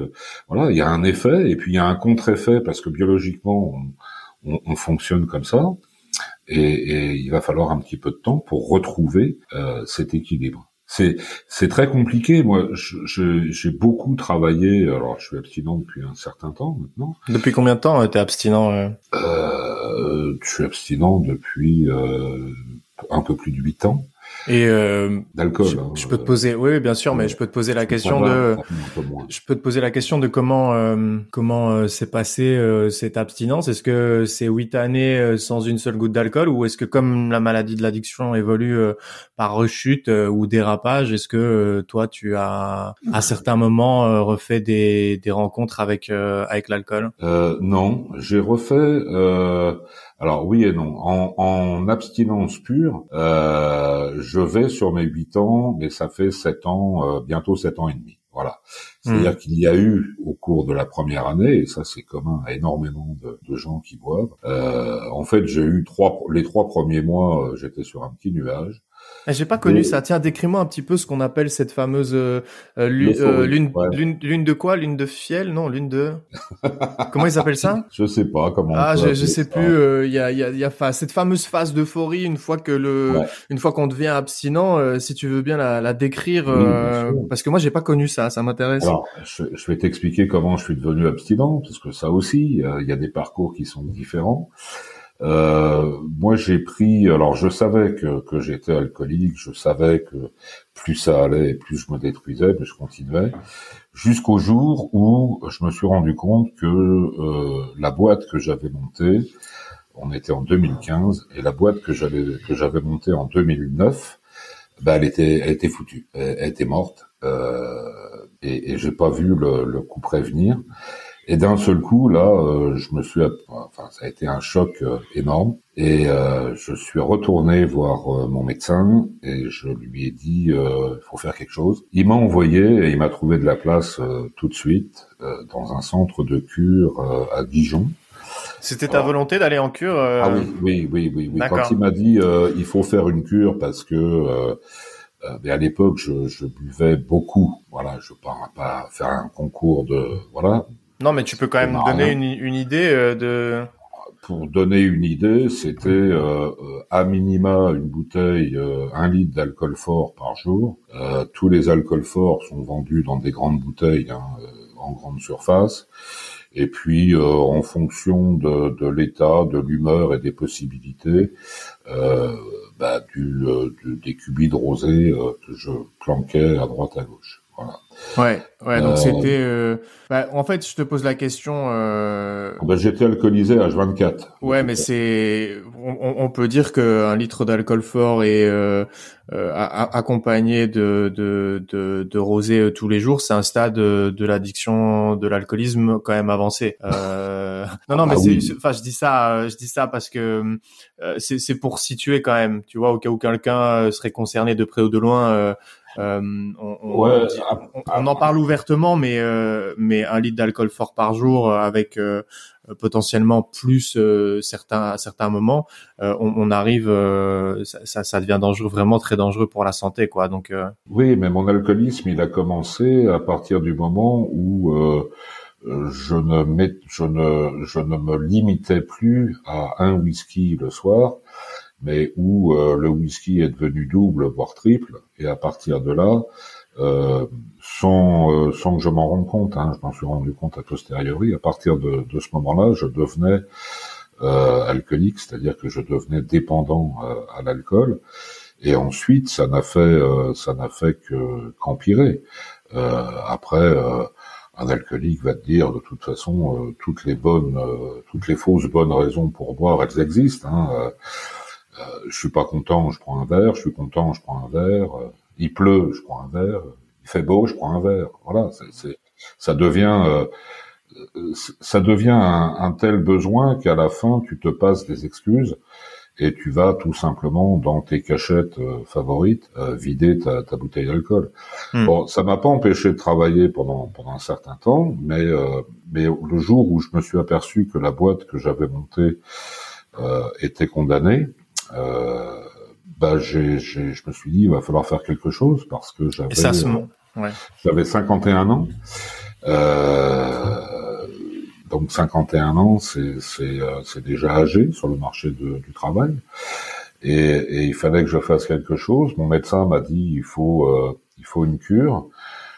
voilà, il y a un effet et puis il y a un contre-effet parce que biologiquement, on, on fonctionne comme ça, et, et, il va falloir un petit peu de temps pour retrouver euh, cet équilibre. C'est c'est très compliqué. Moi, j'ai beaucoup travaillé. Alors, je suis abstinent depuis un certain temps maintenant. Depuis combien de temps euh, tu es abstinent euh... euh, Je suis abstinent depuis euh, un peu plus de huit ans. Et euh, d'alcool. Je, hein, je, peux te poser, oui, bien sûr, mais je peux te poser la question de, je peux te poser la question de comment euh, comment euh, s'est passé euh, cette abstinence. Est-ce que c'est huit années euh, sans une seule goutte d'alcool, ou est-ce que comme la maladie de l'addiction évolue par rechute ou dérapage, est-ce que toi tu as à certains moments refait des des rencontres avec avec l'alcool? Non, j'ai refait. Alors oui et non. En, en abstinence pure, euh, je vais sur mes huit ans, mais ça fait sept ans, euh, bientôt sept ans et demi. Voilà. C'est-à-dire hmm. qu'il y a eu au cours de la première année, et ça c'est commun à énormément de, de gens qui boivent. Euh, en fait, j'ai eu trois, les trois premiers mois, euh, j'étais sur un petit nuage. Ah, j'ai pas connu ça. Tiens, décris-moi un petit peu ce qu'on appelle cette fameuse euh, euh lune, euh, lune, lune, de quoi? Lune de fiel? Non, lune de. comment ils appellent ça? Je sais pas comment. Ah, je, je sais plus. Euh, il y a, y a, y a cette fameuse phase d'euphorie une fois que le, une fois qu'on devient abstinent. si tu veux bien la, la décrire, parce que moi j'ai pas connu ça. Ça m'intéresse. Alors, je, je vais t'expliquer comment je suis devenu abstinent, parce que ça aussi, il y a des parcours qui sont différents. Euh, moi, j'ai pris. Alors, je savais que, que j'étais alcoolique. Je savais que plus ça allait, plus je me détruisais, mais je continuais. Jusqu'au jour où je me suis rendu compte que euh, la boîte que j'avais montée, on était en 2015, et la boîte que j'avais que j'avais montée en 2009, ben elle était elle était foutue, elle, était morte, euh, et, et j'ai pas vu le, le coup prévenir. Et d'un seul coup, là, euh, je me suis, enfin, ça a été un choc euh, énorme. Et euh, je suis retourné voir mon médecin et je lui ai dit, il faut faire quelque chose. Il m'a envoyé et il m'a trouvé de la place tout de suite dans un centre de cure à Dijon. C'était ta volonté d'aller en cure Ah oui, oui, oui, oui. oui. Quand il m'a dit il faut faire une cure parce que mais à l'époque, je, je, buvais beaucoup. Voilà, je ne pas, pas faire un concours de voilà. Non, mais tu peux quand même donner une, une, idée euh, de. Pour donner une idée, c'était euh, à minima une bouteille, euh, un litre d'alcool fort par jour. Euh, tous les alcools forts sont vendus dans des grandes bouteilles hein, en grande surface. Et puis, en fonction de, de l'état, de l'humeur et des possibilités, bah, du, du, des cubis de rosé que je planquais à droite à gauche. Voilà. Ouais, ouais. Donc c'était. Euh... Bah, en fait, je te pose la question. Euh... Bah, j'étais alcoolisé à 24. Ouais, mais c'est. On, on, peut dire qu'un litre d'alcool fort et euh, euh accompagné de de de, de rosé euh, tous les jours, c'est un stade de l'addiction, de l'alcoolisme quand même avancé. Euh... non, non, mais ah c'est. Enfin, je dis ça, je dis ça parce que c'est c'est pour situer quand même. Tu vois, au cas où quelqu'un serait concerné de près ou de loin. Euh, on, on, on, en parle ouvertement, mais euh, mais un litre d'alcool fort par jour euh, avec potentiellement plus certains à certains moments, on, arrive, ça, ça devient dangereux, vraiment très dangereux pour la santé, quoi. Donc oui, mais mon alcoolisme, il a commencé à partir du moment où je ne, je ne, je ne me limitais plus à un whisky le soir, mais où euh, le whisky est devenu double, voire triple, et à partir de là, euh, sans, euh, sans que je m'en rende compte, hein, je m'en suis rendu compte a posteriori, à partir de, de ce moment-là, je devenais euh, alcoolique, c'est-à-dire que je devenais dépendant à l'alcool, et ensuite ça n'a fait ça n'a fait que qu'empirer. après un alcoolique va te dire de toute façon toutes les bonnes, toutes les fausses bonnes raisons pour boire, elles existent. Hein, euh, je suis pas content, je prends un verre. Je suis content, je prends un verre. Euh, il pleut, je prends un verre. Il fait beau, je prends un verre. Voilà, c'est, ça devient, euh, ça devient un, un, tel besoin qu'à la fin, tu te passes des excuses et tu vas tout simplement dans tes cachettes favorites vider ta, ta bouteille d'alcool. Hmm. Bon, ça m'a pas empêché de travailler pendant pendant un certain temps, mais mais le jour où je me suis aperçu que la boîte que j'avais montée était condamnée, euh, bah j'ai, j'ai, je me suis dit il va falloir faire quelque chose parce que j'avais ouais. j'avais 51 ans. Euh, donc 51 ans, c'est euh, c'est déjà âgé sur le marché de, du travail. Et, et, il fallait que je fasse quelque chose. Mon médecin m'a dit il faut euh, il faut une cure.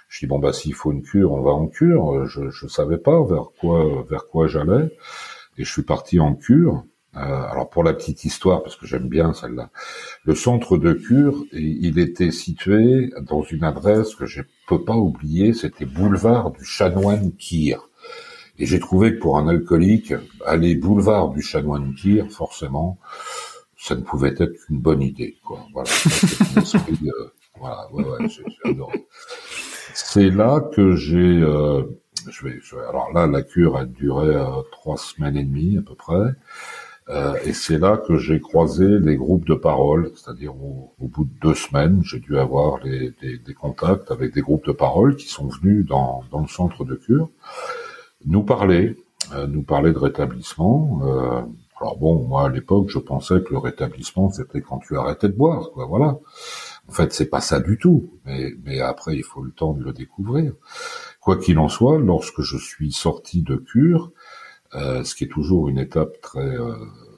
Je dis bon bah s'il faut une cure, on va en cure. Je je savais pas vers quoi vers quoi j'allais et je suis parti en cure. Euh, alors pour la petite histoire, parce que j'aime bien celle-là, le centre de cure, il était situé dans une adresse que je peux pas oublier, c'était boulevard du Chanoine Kir. Et j'ai trouvé que pour un alcoolique, aller boulevard du Chanoine Kir, forcément, ça ne pouvait être qu'une bonne idée. Voilà. C'est là que j'ai... Euh, alors là, la cure a duré euh, trois semaines et demie à peu près. Euh, et c'est là que j'ai croisé les groupes de parole, c'est-à-dire au, bout de deux semaines, j'ai dû avoir les, des, des, contacts avec des groupes de parole qui sont venus dans, dans le centre de cure nous parler, euh, nous parler de rétablissement. Euh, alors bon, moi à l'époque, je pensais que le rétablissement c'était quand tu arrêtais de boire, quoi. Voilà. En fait, c'est pas ça du tout. Mais, mais après, il faut le temps de le découvrir. Quoi qu'il en soit, lorsque je suis sorti de cure, ce qui est toujours une étape très euh,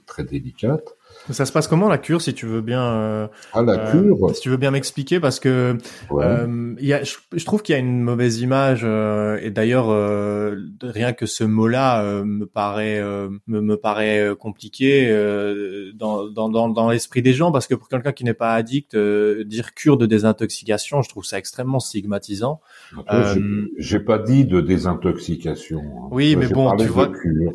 très délicate. Ça se passe comment la cure, si tu veux bien euh, Ah la cure. si tu veux bien m'expliquer, parce que euh, y a, je, trouve qu'il y a une mauvaise image et d'ailleurs rien que ce mot-là me paraît me, me, paraît compliqué dans dans dans, dans l'esprit des gens, parce que pour quelqu'un qui n'est pas addict, dire cure de désintoxication, je trouve ça extrêmement stigmatisant. J'ai pas dit de désintoxication. Hein. Oui, mais bon, tu vois.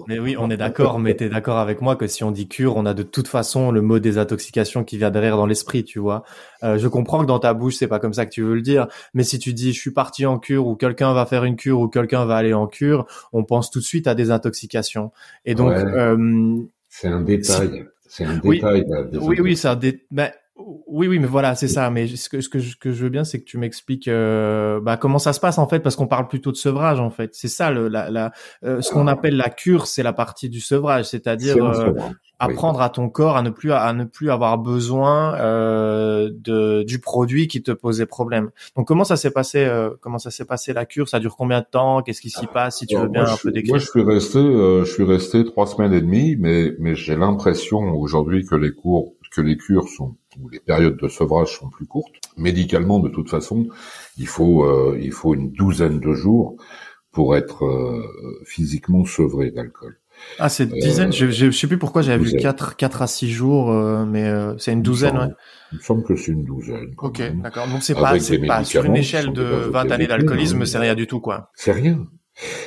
Mais oui, on est d'accord. mais t'es d'accord avec moi que si on dit cure, on a de toute façon le mot désintoxication qui vient derrière dans l'esprit, tu vois. Euh, je comprends que dans ta bouche, c'est pas comme ça que tu veux le dire. Mais si tu dis je suis parti en cure ou quelqu'un va faire une cure ou quelqu'un va aller en cure, on pense tout de suite à désintoxication. Et donc, euh, c'est un détail. C'est un détail. Oui, oui, c'est un détail. Oui, oui, mais voilà, c'est ça. Mais ce que, ce que, je, que je veux bien, c'est que tu m'expliques euh, bah, comment ça se passe en fait, parce qu'on parle plutôt de sevrage en fait. C'est ça, le, la, la, euh, ce qu'on appelle la cure, c'est la partie du sevrage, c'est-à-dire euh, apprendre à ton corps à ne plus à ne plus avoir besoin euh, de du produit qui te posait problème. Donc comment ça s'est passé euh, Comment ça s'est passé la cure? Ça dure combien de temps? Qu'est-ce qui s'y passe Si tu veux bien un peu décrire? Moi, je suis resté, je suis resté trois semaines et demie, mais mais j'ai l'impression aujourd'hui que les cours que les cures sont où les périodes de sevrage sont plus courtes. Médicalement, de toute façon, il faut euh, il faut une douzaine de jours pour être euh, physiquement sevré d'alcool. Ah, c'est une dizaine. Euh, je, je, sais plus pourquoi j'avais vu 4, 4 à 6 jours, mais c'est une douzaine, ouais. Il me semble que c'est une douzaine. Ok, d'accord. Donc c'est pas, c'est pas sur une échelle de 20 années d'alcoolisme, hein. c'est rien du tout, quoi. C'est rien.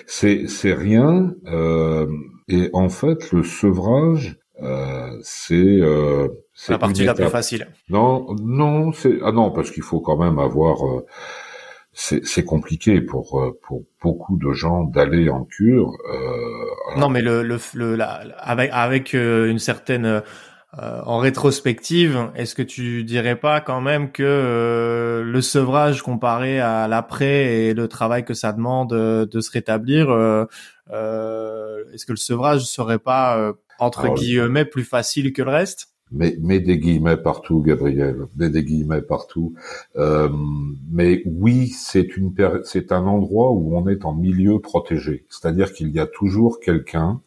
C'est c'est rien. et en fait, le sevrage, c'est c'est la partie la plus facile. Non, non, c'est ah non parce qu'il faut quand même avoir. Euh, c'est compliqué pour euh, pour beaucoup de gens d'aller en cure. Euh, non, mais le le, le la, avec avec euh, une certaine en rétrospective, est-ce que tu dirais pas quand même que le sevrage comparé à l'après et le travail que ça demande de se rétablir, est-ce que le sevrage serait pas entre guillemets plus facile que le reste? Mets, des guillemets partout, Gabriel. Mets des guillemets partout. Euh, mais oui, c'est une c'est un endroit où on est en milieu protégé. C'est-à-dire qu'il y a toujours quelqu'un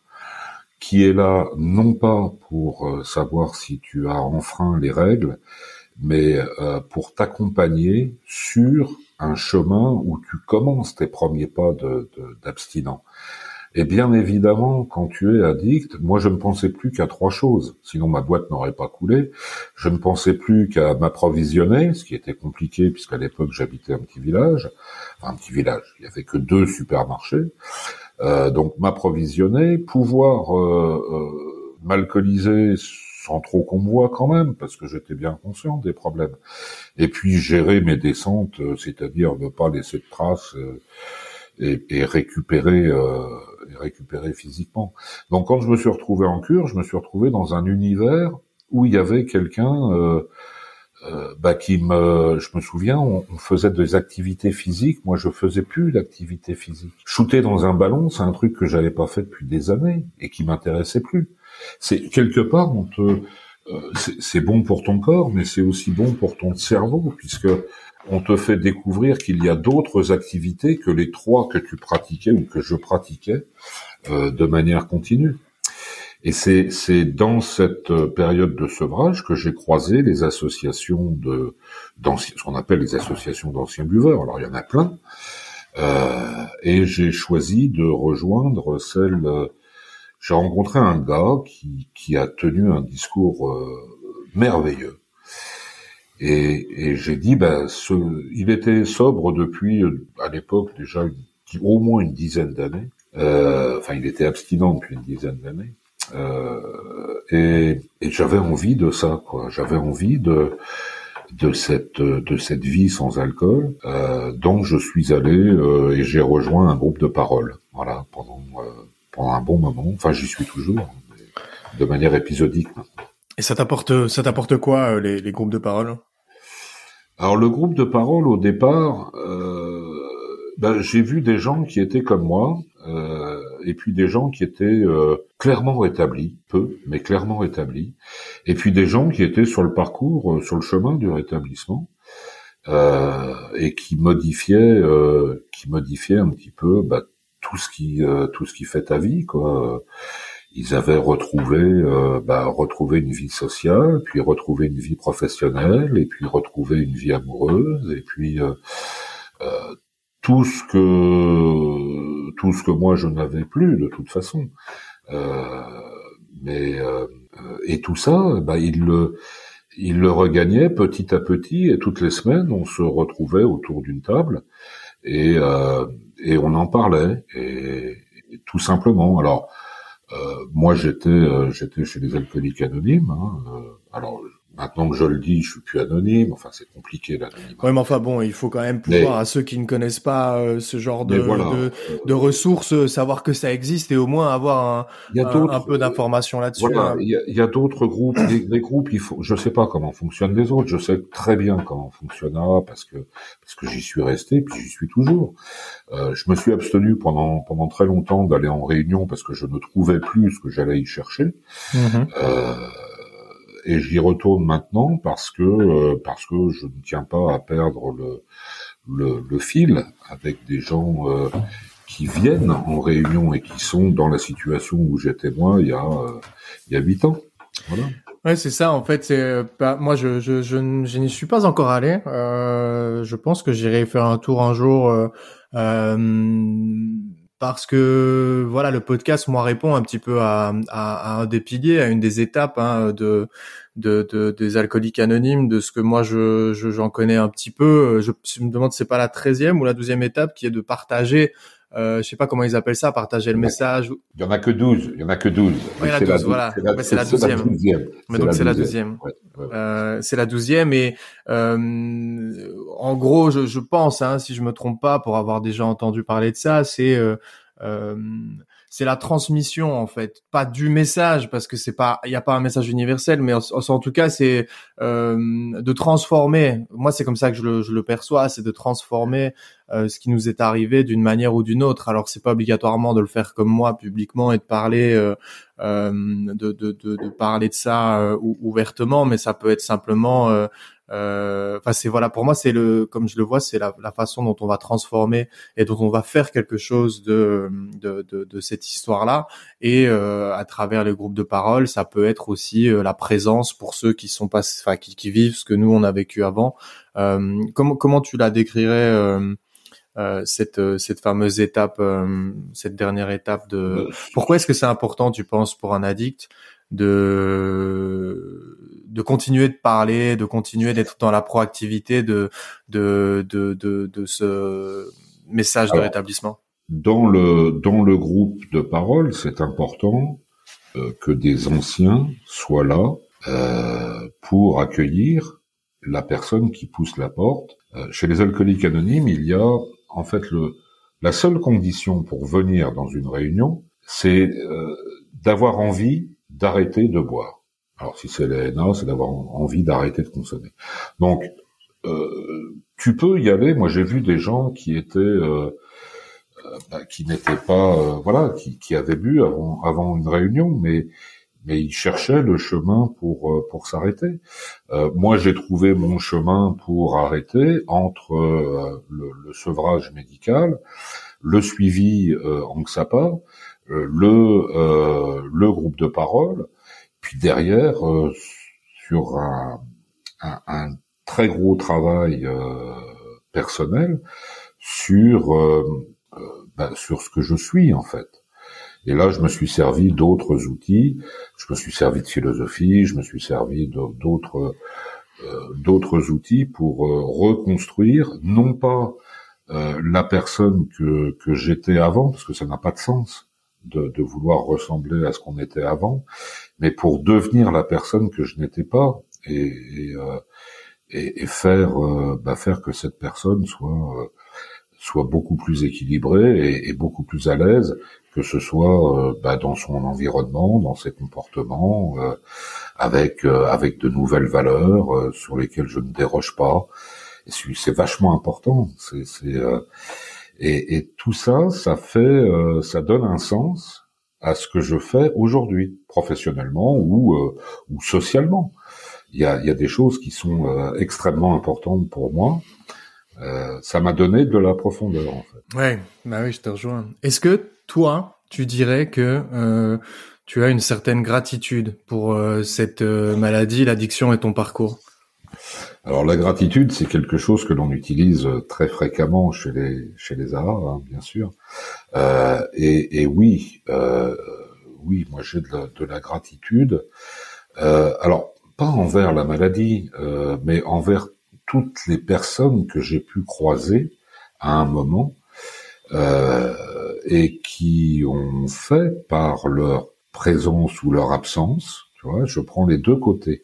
qui est là, non pas pour euh, savoir si tu as enfreint les règles, mais euh, pour t'accompagner sur un chemin où tu commences tes premiers pas d'abstinent. Et bien évidemment, quand tu es addict, moi je ne pensais plus qu'à trois choses, sinon ma boîte n'aurait pas coulé. Je ne pensais plus qu'à m'approvisionner, ce qui était compliqué puisqu'à l'époque j'habitais un petit village, enfin un petit village, il y avait que deux supermarchés. Euh, donc m'approvisionner, pouvoir euh, euh, m'alcooliser sans trop qu'on me voit quand même, parce que j'étais bien conscient des problèmes. Et puis gérer mes descentes, euh, c'est-à-dire ne pas laisser de traces euh, et, et, récupérer euh, récupérer physiquement. Donc quand je me suis retrouvé en cure, je me suis retrouvé dans un univers où il y avait quelqu'un euh, euh, bah, qui me, je me souviens, on, faisait des activités physiques. Moi, je faisais plus d'activités physiques. Shooter dans un ballon, c'est un truc que j'avais pas fait depuis des années et qui m'intéressait plus. C'est quelque part, on te, euh, c'est bon pour ton corps, mais c'est aussi bon pour ton cerveau puisque on te fait découvrir qu'il y a d'autres activités que les trois que tu pratiquais ou que je pratiquais euh, de manière continue. Et c'est, c'est dans cette période de sevrage que j'ai croisé les associations de, ce qu'on appelle les associations d'anciens buveurs. Alors il y en a plein. Euh, et j'ai choisi de rejoindre celle. j'ai rencontré un gars qui, qui a tenu un discours euh, merveilleux et, et j'ai dit, ben, ce, il était sobre depuis, euh, à l'époque déjà, au moins une dizaine d'années. Euh, enfin, il était abstinent depuis une dizaine d'années. Euh, et, et j'avais envie de ça, quoi. J'avais envie de de cette de cette vie sans alcool. Euh, donc, je suis allé euh, et j'ai rejoint un groupe de parole. Voilà, pendant euh, pendant un bon moment. Enfin, j'y suis toujours, de manière épisodique. Et ça t'apporte ça t'apporte quoi les, les groupes de parole alors le groupe de parole au départ, euh, ben, j'ai vu des gens qui étaient comme moi, euh, et puis des gens qui étaient euh, clairement rétablis, peu, mais clairement rétablis, et puis des gens qui étaient sur le parcours, euh, sur le chemin du rétablissement, euh, et qui modifiaient, euh, qui modifiaient un petit peu bah, tout ce qui, tout ce qui fait ta vie, quoi ils avaient retrouvé, euh, bah, retrouvé une vie sociale, puis retrouvé une vie professionnelle, et puis retrouvé une vie amoureuse, et puis euh, euh, tout ce que tout ce que moi je n'avais plus de toute façon. mais et tout ça, bah, il le il le regagnait petit à petit, et toutes les semaines, on se retrouvait autour d'une table et et on en parlait, et, tout simplement. Alors euh, moi, j'étais euh, j'étais chez les alcooliques anonymes. Hein, euh, alors, Maintenant que je le dis, je suis plus anonyme. Enfin, c'est compliqué l'anonymat. Oui, mais enfin bon, il faut quand même pouvoir à ceux qui ne connaissent pas euh, ce genre de, de, de, ressources euh, savoir que ça existe et au moins avoir un, un, peu d'informations là-dessus. Voilà, hein. il y a, d'autres groupes, des, groupes. Il faut, je sais pas comment fonctionnent les autres. Je sais très bien comment fonctionnera parce que parce que j'y suis resté, puis j'y suis toujours. Euh, je me suis abstenu pendant pendant très longtemps d'aller en réunion parce que je ne trouvais plus ce que j'allais y chercher. Mmh euh, et j'y retourne maintenant parce que euh, parce que je ne tiens pas à perdre le le, fil avec des gens euh, qui viennent en réunion et qui sont dans la situation où j'étais moi il y a euh, il y a huit ans. Voilà. Ouais, c'est ça. En fait, c'est moi, je je je, je n'y suis pas encore allé. je pense que j'irai faire un tour un jour. Parce que voilà le podcast moi répond un petit peu à, un des piliers à une des étapes hein, de, de, de, des alcooliques anonymes de ce que moi je j'en connais un petit peu. Je, me demande c'est pas la treizième ou la douzième étape qui est de partager euh, je sais pas comment ils appellent ça, partager le message. Il y en a que 12, il y en a que 12. Oui, la 12, voilà. C'est la douzième. Mais donc c'est la douzième. Euh, c'est la douzième et euh, en gros, je, je pense, hein, si je me trompe pas, pour avoir déjà entendu parler de ça, c'est euh, euh c'est la transmission en fait, pas du message parce que c'est pas, il y a pas un message universel, mais en, tout cas c'est euh, de transformer. Moi c'est comme ça que je le, je le perçois, c'est de transformer euh, ce qui nous est arrivé d'une manière ou d'une autre. Alors c'est pas obligatoirement de le faire comme moi publiquement et de parler euh, euh de, de, de, de, parler de ça euh, ouvertement, mais ça peut être simplement euh, enfin, c'est voilà, pour moi, c'est le, comme je le vois, c'est la, la, façon dont on va transformer et dont on va faire quelque chose de de, de, de cette histoire-là. Et euh, à travers les groupes de parole, ça peut être aussi euh, la présence pour ceux qui sont pas, enfin, qui, qui, vivent ce que nous on a vécu avant. Euh, comment comment tu la décrirais euh, cette cette fameuse étape, cette dernière étape de. Pourquoi est-ce que c'est important, tu penses, pour un addict de de continuer de parler, de continuer d'être dans la proactivité de de de de, de ce message de rétablissement. Dans le dans le groupe de parole, c'est important euh, que des anciens soient là euh, pour accueillir la personne qui pousse la porte. Euh, chez les alcooliques anonymes, il y a en fait le la seule condition pour venir dans une réunion, c'est euh, d'avoir envie d'arrêter de boire. Alors si c'est NA, c'est d'avoir envie d'arrêter de consommer. Donc euh, tu peux y aller. Moi j'ai vu des gens qui étaient euh, euh bah, qui n'étaient pas euh, voilà qui, qui avaient bu avant avant une réunion, mais mais ils cherchaient le chemin pour euh, pour s'arrêter. moi j'ai trouvé mon chemin pour arrêter entre le, le, sevrage médical, le suivi en XAPA, le le groupe de parole puis derrière, euh, sur un, un, très gros travail euh, personnel sur euh, ben, sur ce que je suis en fait. Et là, je me suis servi d'autres outils. Je me suis servi de philosophie. Je me suis servi d'autres d'autres outils pour reconstruire non pas la personne que que j'étais avant, parce que ça n'a pas de sens de, vouloir ressembler à ce qu'on était avant, mais pour devenir la personne que je n'étais pas et, et, euh, et, et faire euh, bah faire que cette personne soit euh, soit beaucoup plus équilibrée et, beaucoup plus à l'aise, que ce soit bah, dans son environnement, dans ses comportements, avec avec de nouvelles valeurs sur lesquelles je ne déroge pas. C'est vachement important. C'est et, et, tout ça, ça fait, ça donne un sens à ce que je fais aujourd'hui, professionnellement ou, euh, ou socialement. Il y a, y a des choses qui sont euh, extrêmement importantes pour moi. Euh, ça m'a donné de la profondeur, en fait. Ouais, bah oui, je te rejoins. Est-ce que toi, tu dirais que euh, tu as une certaine gratitude pour cette maladie, l'addiction et ton parcours? Alors la gratitude, c'est quelque chose que l'on utilise très fréquemment chez les chez les Arabes, hein, bien sûr. Euh, et, oui, euh, oui, moi j'ai de, la gratitude. Euh, alors pas envers la maladie, euh, mais envers toutes les personnes que j'ai pu croiser à un moment euh, et qui ont fait par leur présence ou leur absence. Tu vois, je prends les deux côtés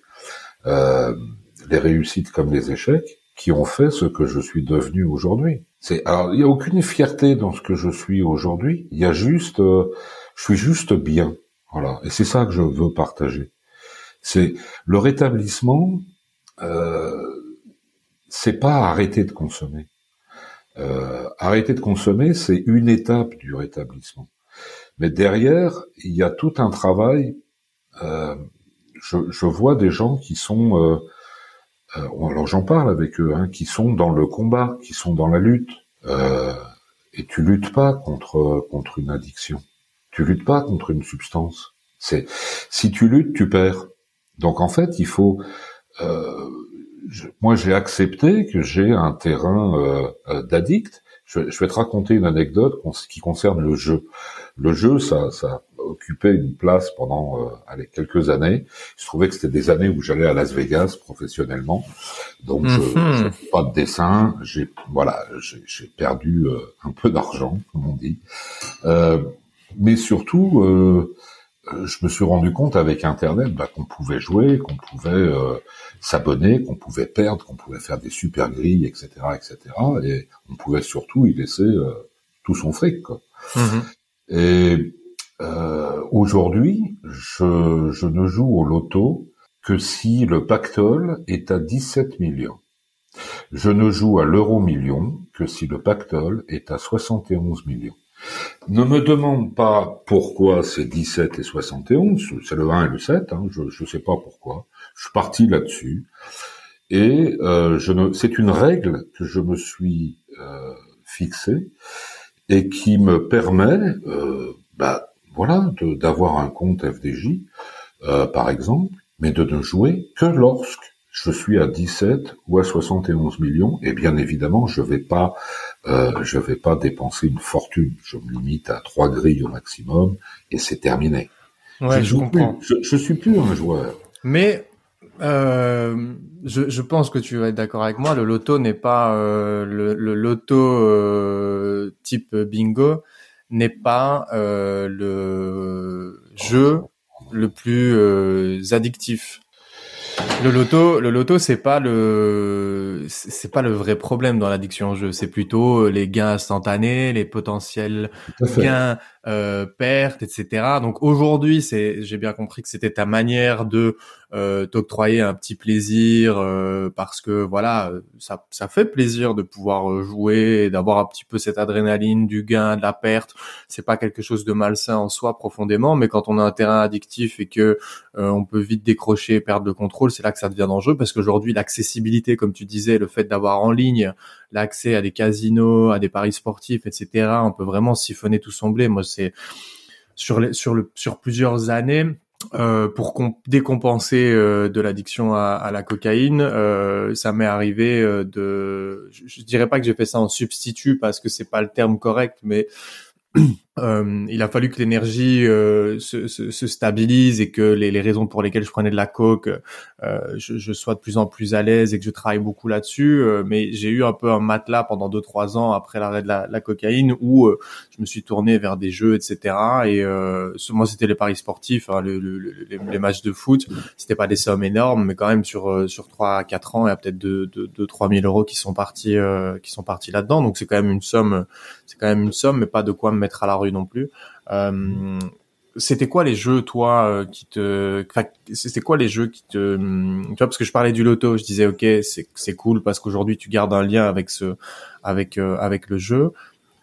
les réussites comme les échecs, qui ont fait ce que je suis devenu aujourd'hui. C'est alors il y a aucune fierté dans ce que je suis aujourd'hui. Il y a juste, je suis juste bien. Voilà, et c'est ça que je veux partager. C'est le rétablissement. Euh, c'est pas arrêter de consommer. Euh, arrêter de consommer, c'est une étape du rétablissement. Mais derrière, il y a tout un travail. Euh, je, je, vois des gens qui sont, euh, euh alors j'en parle avec eux, hein, qui sont dans le combat, qui sont dans la lutte. Euh, et tu luttes pas contre contre une addiction. Tu luttes pas contre une substance. C'est si tu luttes, tu perds. Donc en fait, il faut euh, moi j'ai accepté que j'ai un terrain euh, euh, d'addict. Je, vais te raconter une anecdote qui concerne le jeu. Le jeu, ça, ça occupait une place pendant euh, allez, quelques années. Il se trouvait que c'était des années où j'allais à Las Vegas professionnellement, donc je, mhm. pas de dessin. J'ai voilà, j'ai perdu euh, un peu d'argent, comme on dit. mais surtout, euh, je me suis rendu compte avec Internet bah, qu'on pouvait jouer, qu'on pouvait euh, s'abonner, qu'on pouvait perdre, qu'on pouvait faire des super grilles, etc., etc. Et on pouvait surtout y laisser euh, tout son fric. Quoi. Mm-hmm. Et aujourd'hui, je, je ne joue au loto que si le pactole est à 17 millions. Je ne joue à l'euro million que si le pactole est à 71 millions. Ne me demande pas pourquoi c'est 17 et 71, c'est le 1 et le 7, hein, je ne sais pas pourquoi. Je suis parti là-dessus. Et euh, c'est une règle que je me suis euh, fixée et qui me permet, euh, bah, voilà, d'avoir un compte FDJ, euh, par exemple, mais de ne jouer que lorsque je suis à 17 ou à 71 millions, et bien évidemment, je vais pas, euh, je vais pas dépenser une fortune. Je me limite à trois grilles au maximum, et c'est terminé. Ouais, je, comprends. Je, je, suis plus un joueur. Mais euh, je, je, pense que tu vas être d'accord avec moi. Le loto n'est pas euh, le, le, loto type bingo n'est pas euh, le jeu le plus euh, addictif. Le loto, le loto, c'est pas le, c'est pas le vrai problème dans l'addiction au jeu. C'est plutôt les gains instantanés, les potentiels gains euh, etc. Donc aujourd'hui, c'est, j'ai bien compris que c'était ta manière de euh, t'octroyer un petit plaisir euh, parce que voilà, ça, ça fait plaisir de pouvoir euh, jouer et d'avoir un petit peu cette adrénaline du gain, de la perte. C'est pas quelque chose de malsain en soi profondément, mais quand on a un terrain addictif et que euh, on peut vite décrocher, perdre le contrôle, c'est là que ça devient dangereux parce qu'aujourd'hui l'accessibilité, comme tu disais, le fait d'avoir en ligne l'accès à des casinos, à des paris sportifs, etc. On peut vraiment siphonner tout son blé. Moi, c'est sur sur le sur plusieurs années. Euh, pour décompenser euh, de l'addiction à, la cocaïne, euh, ça m'est arrivé de, je, je, dirais pas que j'ai fait ça en substitut parce que c'est pas le terme correct, mais euh, il a fallu que l'énergie euh, se, se, se, stabilise et que les, les, raisons pour lesquelles je prenais de la coke, euh, je, je, sois de plus en plus à l'aise et que je travaille beaucoup là-dessus. Euh, mais j'ai eu un peu un matelas pendant deux trois ans après l'arrêt de la, la, cocaïne où euh, je me suis tourné vers des jeux, etc. Et moi, c'était les paris sportifs, hein, le, le, les, les, matchs de foot. C'était pas des sommes énormes, mais quand même sur sur trois quatre ans, il y a peut-être deux deux trois mille euros qui sont partis qui sont partis là-dedans. Donc c'est quand même une somme, c'est quand même une somme, mais pas de quoi me mettre à la rue non plus. Euh, c'était quoi les jeux, toi, euh, qui te, c'était quoi les jeux qui te, tu vois, parce que je parlais du loto, je disais ok, c'est cool parce qu'aujourd'hui tu gardes un lien avec ce, avec euh, avec le jeu,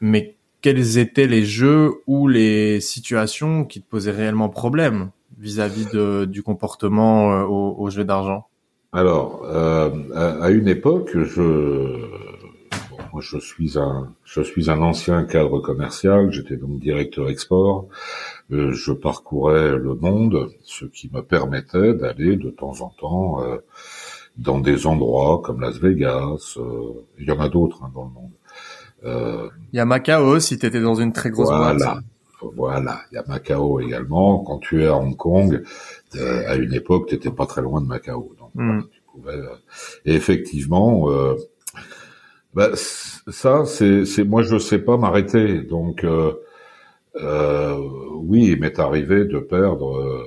mais quels étaient les jeux ou les situations qui te posaient réellement problème vis-à-vis du comportement au, jeu d'argent? Alors, à, une époque, je moi, je suis un, je suis un ancien cadre commercial. J'étais donc directeur export. Euh, je parcourais le monde, ce qui me permettait d'aller de temps en temps euh, dans des endroits comme Las Vegas. Euh, il y en a d'autres hein, dans le monde. Euh, il y a Macao si tu étais dans une très grosse voilà. Voilà, il y a Macao également. Quand tu es à Hong Kong, à une époque, tu n'étais pas très loin de Macao. Donc, hmm. tu pouvais, et effectivement, euh, bah, ça, c'est, c'est, moi, je sais pas m'arrêter. Donc, euh, euh, oui, il m'est arrivé de perdre,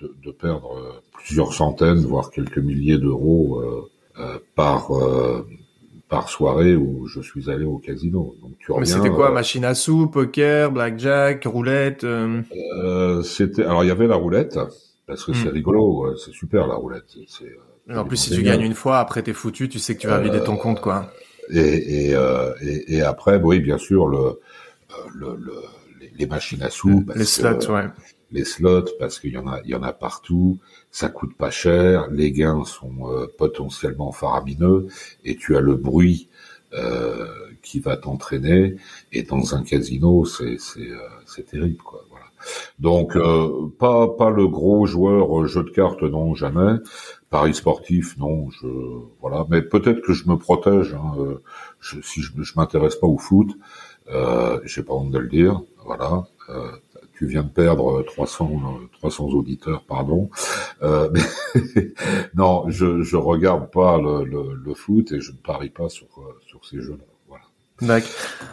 de, de, perdre plusieurs centaines, voire quelques milliers d'euros par par soirée où je suis allé au casino. Donc tu Mais c'était quoi, machine à sous, poker, blackjack, roulette euh... C'était alors il y avait la roulette parce que c'est hmm. rigolo, c'est super la roulette. En plus, si tu gagnes une fois, après t'es foutu, tu sais que tu vas vider ton compte, quoi. Et, et, et, et après, oui, bien sûr, le, le, le les, machines à sous. les slots, ouais. Les slots, parce qu'il y en a, il y en a partout. Ça coûte pas cher. Les gains sont euh, potentiellement faramineux, et tu as le bruit euh, qui va t'entraîner. Et dans un casino, c'est c'est euh, c'est terrible, quoi. Voilà. Donc euh, pas pas le gros joueur jeu de cartes, non jamais. Paris sportif, non. Je voilà, mais peut-être que je me protège. Hein, je, si je, je m'intéresse pas au foot, euh, j'ai pas honte de le dire. Voilà. Euh, tu viens de perdre 300 300 auditeurs, pardon. Euh, mais non, je je regarde pas le, le, le, foot et je ne parie pas sur sur ces jeux-là. Voilà.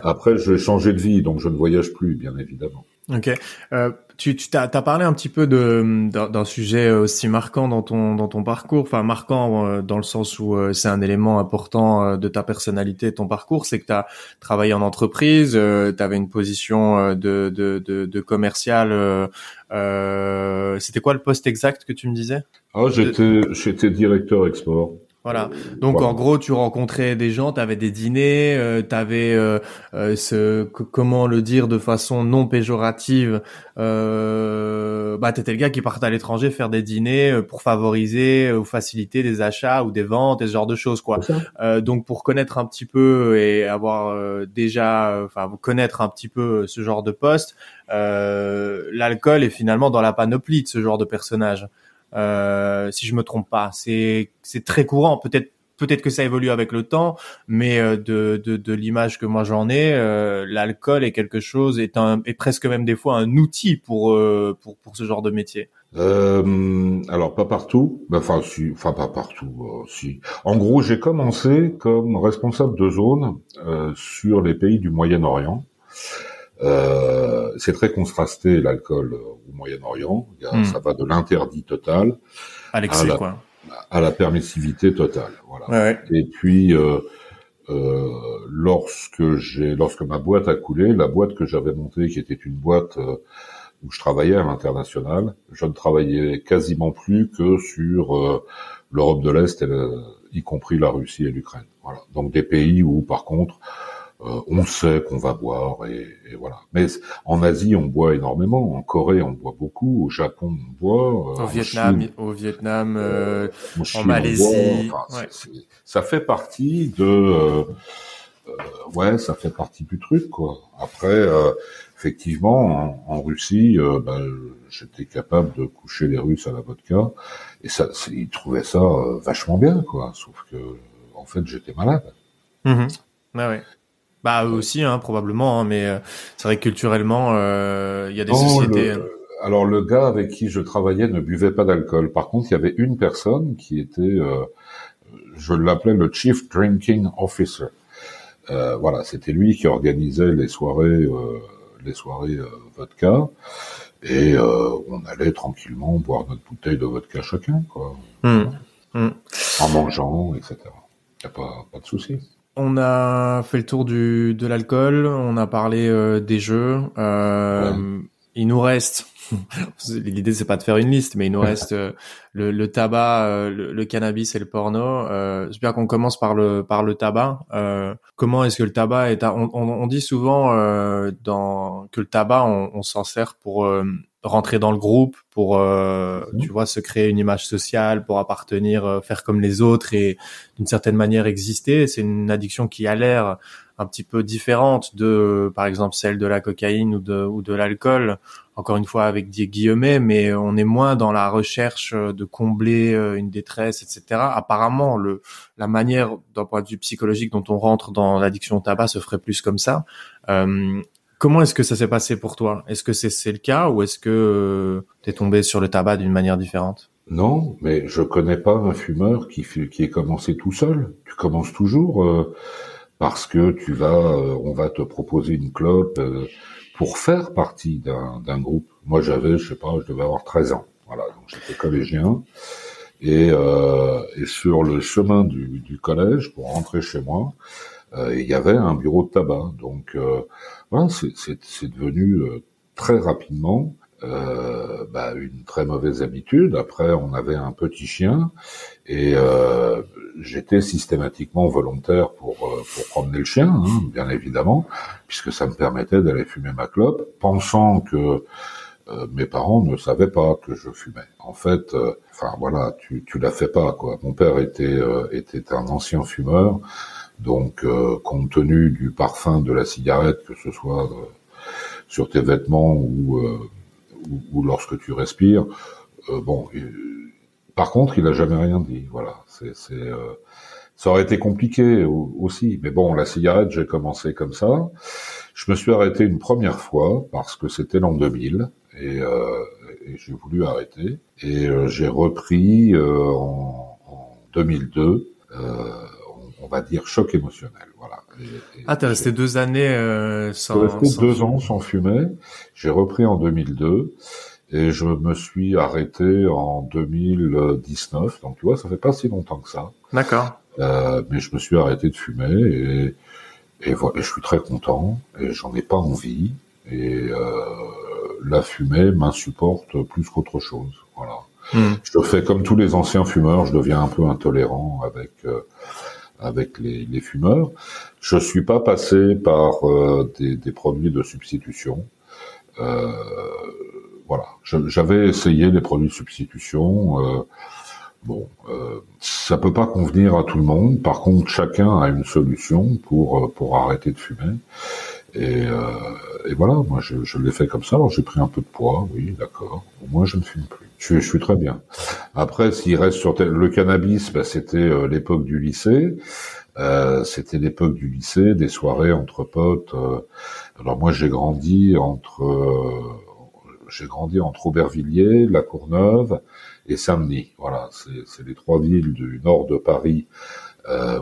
Après, je vais changer de vie, donc je ne voyage plus, bien évidemment. Ok. Euh, tu t'as as parlé un petit peu d'un sujet aussi marquant dans ton dans ton parcours, enfin marquant euh, dans le sens où euh, c'est un élément important euh, de ta personnalité, ton parcours, c'est que tu as travaillé en entreprise, tu avais une position de de commercial. C'était quoi le poste exact que tu me disais? J'étais j'étais directeur export. Voilà. Donc en gros, tu rencontrais des gens, tu avais des dîners, euh, tu avais euh, euh, ce comment le dire de façon non péjorative. Euh, bah t'étais le gars qui partait à l'étranger faire des dîners euh, pour favoriser ou faciliter des achats ou des ventes et ce genre de choses quoi. donc pour connaître un petit peu et avoir déjà, enfin connaître un petit peu ce genre de poste, l'alcool est finalement dans la panoplie de ce genre de personnage. Euh, si je me trompe pas. C'est c'est très courant. Peut-être peut-être que ça évolue avec le temps, mais euh, de, de, de l'image que moi j'en ai, euh, l'alcool est quelque chose, est, un, est presque même des fois un outil pour, euh, pour, pour ce genre de métier. Euh, alors pas partout, enfin si, enfin pas partout. si. En gros, j'ai commencé comme responsable de zone sur les pays du Moyen-Orient. Euh, c'est très contrasté l'alcool au Moyen-Orient. Hmm. Ça va de l'interdit total à, la, quoi. à la permissivité totale. Voilà. Et puis euh, euh, lorsque j'ai, lorsque ma boîte a coulé, la boîte que j'avais montée, qui était une boîte euh, où je travaillais à l'international, je ne travaillais quasiment plus que sur euh, l'Europe de l'Est, y compris la Russie et l'Ukraine. Voilà. Donc des pays où, par contre, euh, on sait qu'on va boire et, et, voilà. Mais en Asie, on boit énormément. En Corée, on boit beaucoup. Au Japon, on boit. Euh, au, Vietnam, au Vietnam, euh, en Malaisie. ça fait partie de. ouais, ça fait partie du truc, quoi. Après, effectivement, en, Russie, ben, j'étais capable de coucher les Russes à la vodka, et ça, ils trouvaient ça vachement bien, quoi. Sauf que, en fait, j'étais malade. Mmh. Ah ouais. Bah eux aussi, hein, probablement, hein, mais euh, c'est vrai que culturellement, euh, il y a des sociétés. Hein. Alors le gars avec qui je travaillais ne buvait pas d'alcool. Par contre, il y avait une personne qui était, euh, je l'appelais le Chief Drinking Officer. voilà, c'était lui qui organisait les soirées, les soirées vodka, et on allait tranquillement boire notre bouteille de vodka chacun, quoi. Mmh. Mmh. En mangeant, etc. Y a pas, pas de souci. On a fait le tour du de l'alcool, on a parlé euh, des jeux. Euh, Il nous reste. L'idée c'est pas de faire une liste, mais il nous reste euh, le, le, tabac, euh, le, cannabis et le porno. Euh, J'espère qu'on commence par le par le tabac. comment est-ce que le tabac est on, on, on, dit souvent dans que le tabac on, on s'en sert pour rentrer dans le groupe pour euh, mhm. tu vois se créer une image sociale pour appartenir euh, faire comme les autres et d'une certaine manière exister c'est une addiction qui a l'air un petit peu différente de par exemple celle de la cocaïne ou de ou de l'alcool. Encore une fois avec des guillemets mais on est moins dans la recherche de combler euh, une détresse etc apparemment le la manière d'un point de vue psychologique dont on rentre dans l'addiction au tabac se ferait plus comme ça. Euh, Comment est-ce que ça s'est passé pour toi? Est-ce que c'est le cas ou est-ce que euh, tu es tombé sur le tabac d'une manière différente? Non, mais je connais pas un fumeur qui, qui est commencé tout seul. Tu commences toujours euh, parce que tu vas, euh, on va te proposer une clope pour faire partie d'un groupe. Moi, j'avais, je sais pas, je devais avoir 13 ans. Voilà, donc j'étais collégien. Et, euh, et, sur le chemin du, du, collège, pour rentrer chez moi, euh, il y avait un bureau de tabac. Donc euh, voilà, c'est devenu euh, très rapidement euh, bah, une très mauvaise habitude. Après, on avait un petit chien et euh, j'étais systématiquement volontaire pour, euh, pour promener le chien, hein, bien évidemment, puisque ça me permettait d'aller fumer ma clope, pensant que euh, mes parents ne savaient pas que je fumais. En fait, euh, enfin voilà, tu tu la fais pas quoi. Mon père était était un ancien fumeur, donc compte tenu du parfum de la cigarette, que ce soit sur tes vêtements ou ou, lorsque tu respires. Euh, bon, par contre, il a jamais rien dit. Voilà, c'est, c'est euh, ça aurait été compliqué aussi, mais bon, la cigarette, j'ai commencé comme ça. Je me suis arrêté une première fois parce que c'était l'an 2000 et, euh, et j'ai voulu arrêter. Et euh, j'ai repris euh, en, en, 2002, on, on, va dire choc émotionnel. Voilà. Et, ah, t'as resté deux années euh, sans. Resté deux ans sans fumer. J'ai repris en 2002 et je me suis arrêté en 2019. Donc tu vois, ça fait pas si longtemps que ça. D'accord. Euh, mais je me suis arrêté de fumer et et, voilà, et je suis très content et j'en ai pas envie et euh, la fumée m'insupporte plus qu'autre chose. Voilà. Hmm. Je fais comme tous les anciens fumeurs, je deviens un peu intolérant avec euh, avec les, les, fumeurs. Je suis pas passé par euh, des, des, produits de substitution. Euh, voilà, j'avais essayé les produits de substitution. Euh, bon, euh, ça peut pas convenir à tout le monde. Par contre, chacun a une solution pour euh, pour arrêter de fumer. Et, et voilà, moi je, je l'ai fait comme ça. Alors j'ai pris un peu de poids, oui, d'accord. Au moins je ne fume plus. Je, je suis très bien. Après, s'il reste sur le cannabis, bah, c'était l'époque du lycée. Euh, c'était l'époque du lycée, des soirées entre potes. Euh. alors moi, j'ai grandi entre euh, j'ai grandi entre Aubervilliers, La Courneuve et Saint-Denis. Voilà, c'est les trois villes du nord de Paris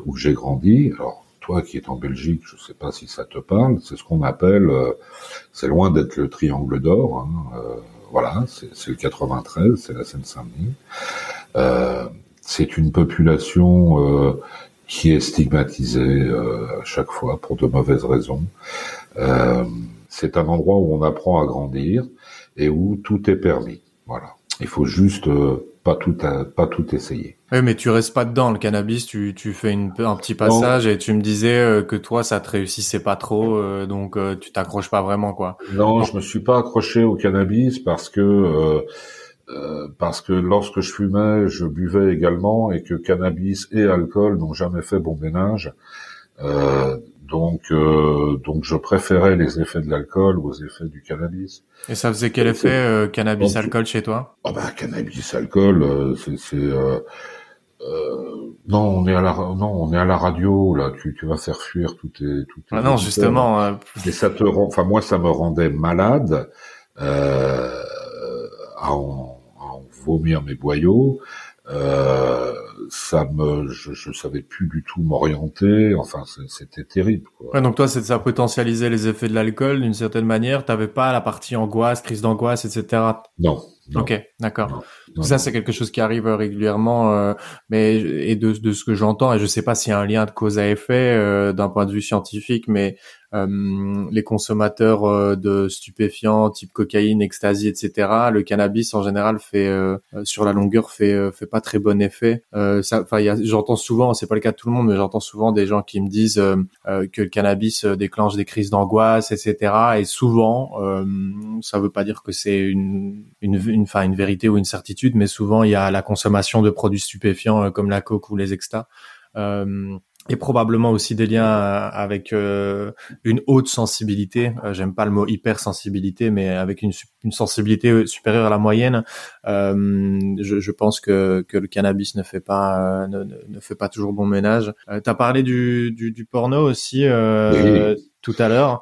où j'ai grandi. Alors toi qui es en Belgique, je ne sais pas si ça te parle. C'est ce qu'on appelle, c'est loin d'être le Triangle d'Or. Hein, voilà, c'est le 93, c'est la Seine-Saint-Denis. c'est une population qui est stigmatisé euh, à chaque fois pour de mauvaises raisons. Euh, c'est un endroit où on apprend à grandir et où tout est permis. Voilà. Il faut juste euh, pas tout pas tout essayer. Oui, mais tu restes pas dedans le cannabis. Tu tu fais une, un petit passage et tu me disais euh, que toi ça te réussissait pas trop, donc tu t'accroches pas vraiment quoi. Non, je me suis pas accroché au cannabis parce que euh, parce que lorsque je fumais, je buvais également et que cannabis et alcool n'ont jamais fait bon ménage. Euh, donc, euh, donc je préférais les effets de l'alcool aux effets du cannabis. Et ça faisait quel effet euh, cannabis alcool chez toi? Ah bah cannabis alcool, c'est non, on est à la non, on est à la radio là. Tu, tu vas faire fuir tout tes tout Ah non, justement. Et ça te rend, enfin moi ça me rendait malade. Euh, à en, vomir mes boyaux. Euh, ça me, je, je savais plus du tout m'orienter. Enfin, c'était terrible. Quoi. Ouais, donc toi, ça potentialisait les effets de l'alcool d'une certaine manière. T'avais pas la partie angoisse, crise d'angoisse, etc. Non. Ok, d'accord. Ça, c'est quelque chose qui arrive régulièrement, euh, mais et de, de ce que j'entends, et je sais pas s'il y a un lien de cause à effet euh, d'un point de vue scientifique, mais euh, les consommateurs euh, de stupéfiants type cocaïne, ecstasy, etc. Le cannabis en général fait euh, sur la longueur fait fait pas très bon effet. ça, enfin, j'entends souvent, c'est pas le cas de tout le monde, mais j'entends souvent des gens qui me disent que le cannabis déclenche des crises d'angoisse, etc. Et souvent, ça veut pas dire que c'est une une une, enfin, une vérité ou une certitude, mais souvent il y a la consommation de produits stupéfiants comme la coke ou les extas. Euh, et probablement aussi des liens euh, avec euh, une haute sensibilité. Euh, j'aime pas le mot hypersensibilité, mais avec une, une, sensibilité supérieure à la moyenne. Je, je, pense que, que le cannabis ne fait pas ne, ne fait pas toujours bon ménage. tu as parlé du, du, du, porno aussi tout à l'heure.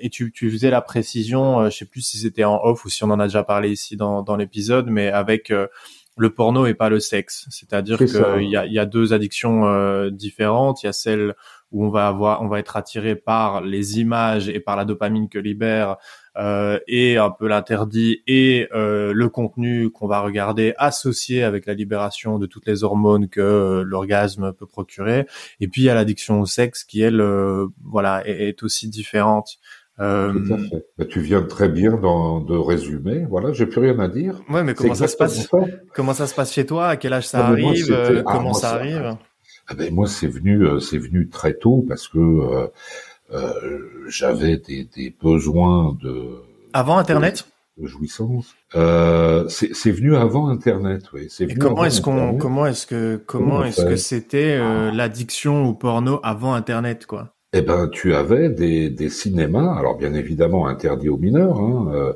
et tu, tu, faisais la précision, je sais plus si c'était en off ou si on en a déjà parlé ici dans, dans l'épisode, mais avec le porno et pas le sexe. C'est-à-dire qu'il y a, y a deux addictions euh, différentes. Il y a celle où on va avoir, on va être attiré par les images et par la dopamine que libère euh, et un peu l'interdit et euh, le contenu qu'on va regarder associé avec la libération de toutes les hormones que l'orgasme peut procurer. Et puis il y a l'addiction au sexe qui elle, voilà, est, aussi différente. Euh... Tout à fait. Bah, tu viens très bien dans, de résumer. Voilà, j'ai plus rien à dire. Ouais, mais comment ça se passe Comment ça se passe chez toi? À quel âge ça arrive? ah, Comment ça, arrive? Ah ben moi, c'est venu, c'est venu très tôt parce que euh, j'avais des, des, besoins de avant Internet? De, jouissance. Euh, c'est venu avant Internet, oui. C'est comment est-ce qu'on, comment est-ce que, comment est-ce que c'était euh, l'addiction au porno avant Internet, quoi? Eh ben, tu avais des, des cinémas, alors bien évidemment interdits aux mineurs, hein, euh,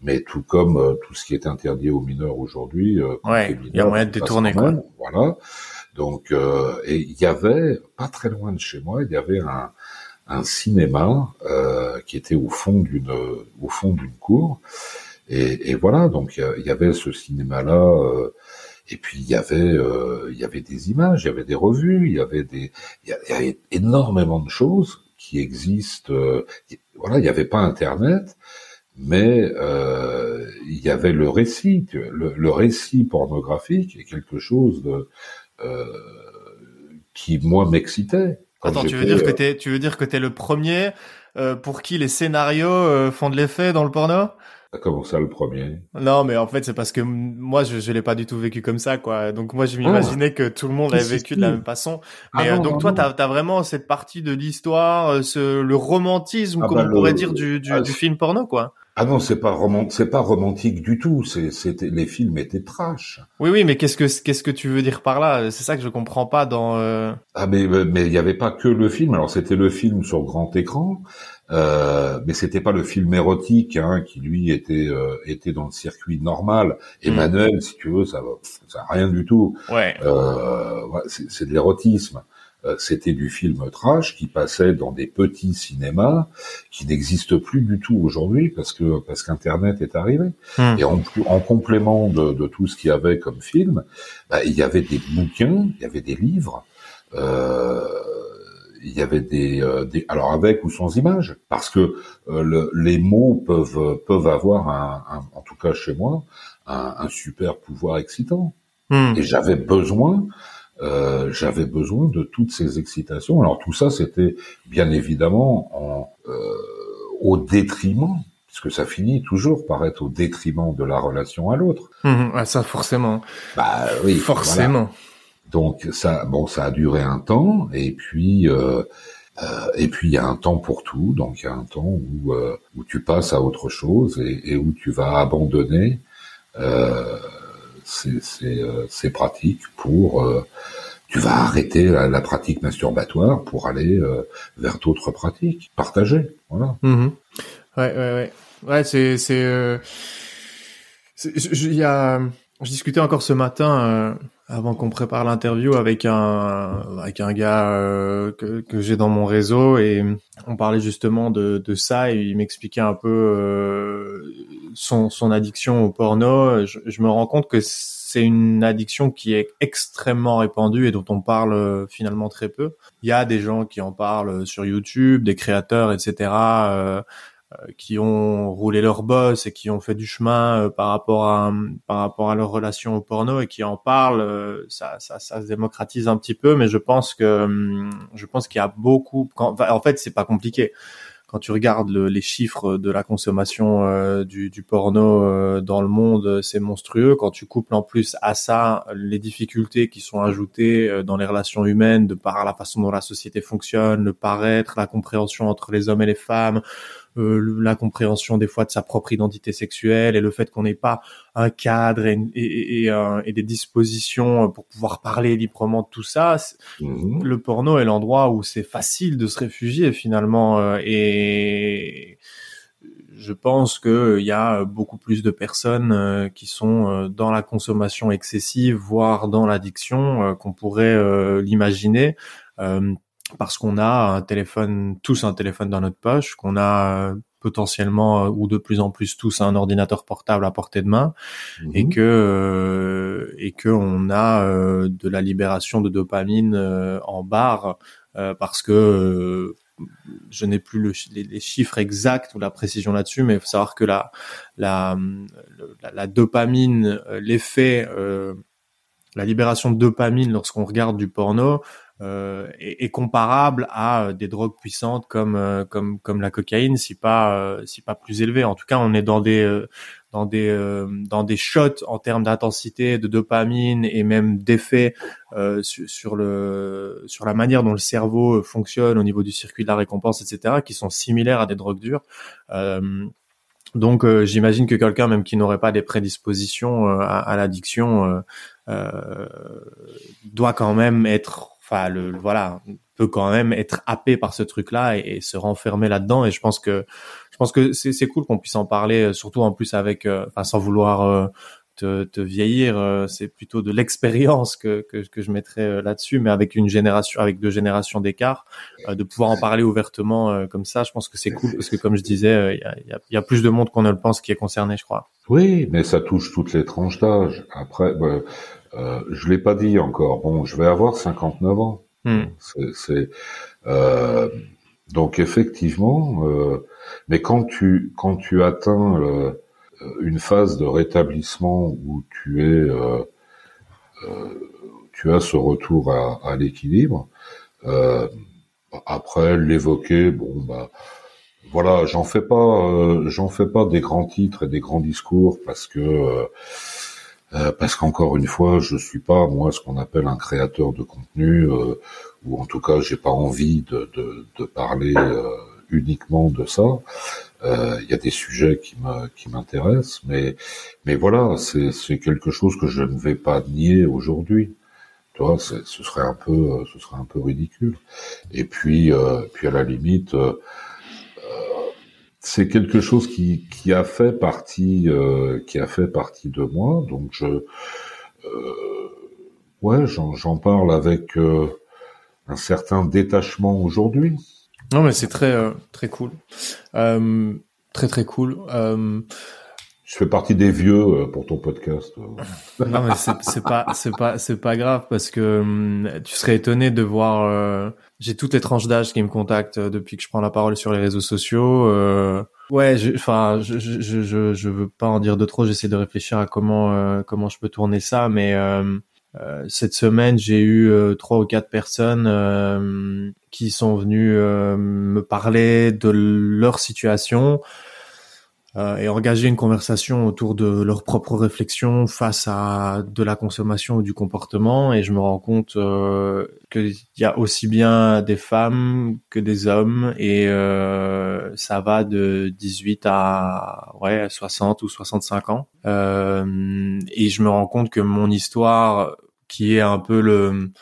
mais tout comme euh, tout ce qui est interdit aux mineurs aujourd'hui. ouais, il y a moyen de détourner, quoi. Voilà. Donc, et il y avait pas très loin de chez moi, il y avait un un cinéma euh, qui était au fond d'une au fond d'une cour et, et, voilà donc il y avait ce cinéma là euh, et puis il y avait euh, il y avait des images il y avait des revues il y avait des il y, avait énormément de choses qui existent euh, voilà il n'y avait pas internet mais euh, il y avait le récit le, le, récit pornographique est quelque chose de qui moi m'excitait Attends, tu veux dire que euh, t'es, tu veux dire que t'es le premier euh, pour qui les scénarios euh, font de l'effet dans le porno? Comment ça, le premier? Non, mais en fait, c'est parce que moi, je, je l'ai pas du tout vécu comme ça, quoi. Donc moi, je m'imaginais ah. que tout le monde l'avait vécu de la même façon. Mais ah donc toi, t'as as vraiment cette partie de l'histoire, ce le romantisme, comme bah, on pourrait dire, du, du, du film porno, quoi. Ah non, c'est pas romantique, c'est pas romantique du tout. C'est, c'était, les films étaient trash. Oui, oui, mais qu'est-ce que, qu'est-ce que tu veux dire par là? C'est ça que je comprends pas dans. Euh... Ah mais mais il y avait pas que le film. Alors c'était le film sur grand écran, euh, mais c'était pas le film érotique hein, qui lui était euh, était dans le circuit normal. Hmm. Emmanuel, si tu veux, ça ça rien du tout. Ouais. Euh, c'est, c'est de l'érotisme. Euh, c'était du film trash qui passait dans des petits cinémas qui n'existent plus du tout aujourd'hui parce que parce qu'Internet est arrivé. Hmm. Et en, en complément de, de, tout ce qu'il y avait comme film, bah, il y avait des bouquins, il y avait des livres. Euh, il y avait des, euh, des, alors avec ou sans images, parce que euh, le, les mots peuvent peuvent avoir un, un, en tout cas chez moi un, un super pouvoir excitant. Hmm. Et j'avais besoin euh, j'avais besoin de toutes ces excitations. Alors tout ça, c'était bien évidemment en, euh, au détriment, puisque ça finit toujours par être au détriment de la relation à l'autre. Mmh, ça forcément. Bah oui, forcément. Donc ça, bon, ça a duré un temps, et puis. Euh, euh, et puis il y a un temps pour tout, donc il y a un temps où euh, où tu passes à autre chose et, où tu vas abandonner euh, euh, c'est pratique pour euh, tu vas arrêter la, pratique masturbatoire pour aller vers d'autres pratiques partagées voilà. Mmh ouais ouais ouais. Ouais c'est c'est il y a je discutais encore ce matin avant qu'on prépare l'interview avec un avec un gars que, que j'ai dans mon réseau et on parlait justement de, de ça et il m'expliquait un peu son, son addiction au porno. Je, je me rends compte que c'est une addiction qui est extrêmement répandue et dont on parle euh, finalement très peu. Il y a des gens qui en parlent sur YouTube, des créateurs, etc., euh, euh, qui ont roulé leur boss et qui ont fait du chemin par rapport à par rapport à leur relation au porno et qui en parlent. ça, ça, ça se démocratise un petit peu, mais je pense que je pense qu'il y a beaucoup. en fait, c'est pas compliqué quand tu regardes les chiffres de la consommation euh, du, du, porno euh, dans le monde, c'est monstrueux. Quand tu couples en plus à ça les difficultés qui sont ajoutées euh, dans les relations humaines, de par la façon dont la société fonctionne, le paraître, la compréhension entre les hommes et les femmes, euh, la compréhension des fois de sa propre identité sexuelle et le fait qu'on n'ait pas un cadre et, et, et, et, des dispositions pour pouvoir parler librement de tout ça. Mhm. Le porno est l'endroit où c'est facile de se réfugier finalement euh, et je pense qu'il y a beaucoup plus de personnes euh, qui sont dans la consommation excessive, voire dans l'addiction, qu'on pourrait l'imaginer parce qu'on a un téléphone, tous un téléphone dans notre poche, qu'on a potentiellement ou de plus en plus tous un ordinateur portable à portée de main et mhm. que et que on a de la libération de dopamine en barre parce que je n'ai plus le, les, chiffres exacts ou la précision là-dessus, mais il faut savoir que la, la, la, dopamine, euh, l'effet, euh, la libération de dopamine lorsqu'on regarde du porno euh, est, est, comparable à des drogues puissantes comme comme comme la cocaïne, si pas si pas plus élevé. En tout cas, on est dans des dans des euh, dans des shots en termes d'intensité, de dopamine et même d'effet euh, sur, sur, le sur la manière dont le cerveau fonctionne au niveau du circuit de la récompense, etc., qui sont similaires à des drogues dures. Euh, donc j'imagine que quelqu'un même qui n'aurait pas des prédispositions à, à l'addiction doit quand même être, enfin le voilà, peut quand même être happé par ce truc-là et, et se renfermer là-dedans. Et je pense que je pense que c'est cool qu'on puisse en parler, euh, surtout en plus avec, euh, enfin sans vouloir euh, te, te, vieillir, c'est plutôt de l'expérience que, que, je mettrais là-dessus, mais avec une génération, avec deux générations d'écart, de pouvoir en parler ouvertement comme ça, je pense que c'est cool parce que comme je disais, il y, a, plus de monde qu'on ne le pense qui est concerné, je crois. Oui, mais ça touche toutes les tranches d'âge. Après, bah, euh, je l'ai pas dit encore. Bon, je vais avoir 59 ans. Hmm. C'est euh, donc effectivement, euh, mais quand tu quand tu atteins euh, une phase de rétablissement où tu es euh, tu as ce retour à, à l'équilibre, après l'évoquer, bon bah voilà, j'en fais pas j'en fais pas des grands titres et des grands discours parce que parce qu'encore une fois, je suis pas moi ce qu'on appelle un créateur de contenu, ou en tout cas, j'ai pas envie de, de, de parler uniquement de ça. Euh, il y a des sujets qui qui m'intéressent, mais mais voilà, c'est quelque chose que je ne vais pas nier aujourd'hui. Tu vois, ce serait un peu ce serait un peu ridicule. Et puis euh, puis à la limite. Euh, c'est quelque chose qui, qui a fait partie qui a fait partie de moi donc je ouais j'en parle avec un certain détachement aujourd'hui non, mais c'est très euh, très cool, euh, très très cool. Euh, je fais partie des vieux pour ton podcast. non, mais c'est pas c'est pas c'est pas grave parce que tu serais étonné de voir. J'ai toutes les tranches d'âge qui me contactent depuis que je prends la parole sur les réseaux sociaux. ouais, enfin, je, je, je je veux pas en dire de trop. J'essaie de réfléchir à comment comment je peux tourner ça, mais euh, cette semaine, j'ai eu euh, trois ou quatre personnes euh, qui sont venues me parler de leur situation et engager une conversation autour de leurs propres réflexions face à de la consommation ou du comportement. Et je me rends compte qu'il y a aussi bien des femmes que des hommes et ça va de 18 à ouais 60 ou 65 ans. et je me rends compte que mon histoire qui est un peu le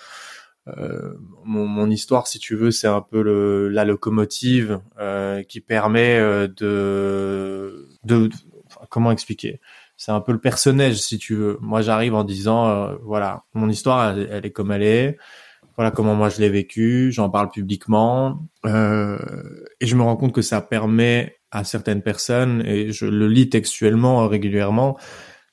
euh, mon, mon, histoire, si tu veux, c'est un peu le, la locomotive euh, qui permet euh, de, de, comment expliquer? C'est un peu le personnage, si tu veux. Moi, j'arrive en disant, euh, voilà, mon histoire, elle, est comme elle est. Voilà comment moi je l'ai vécu. J'en parle publiquement et je me rends compte que ça permet à certaines personnes, et je le lis textuellement régulièrement,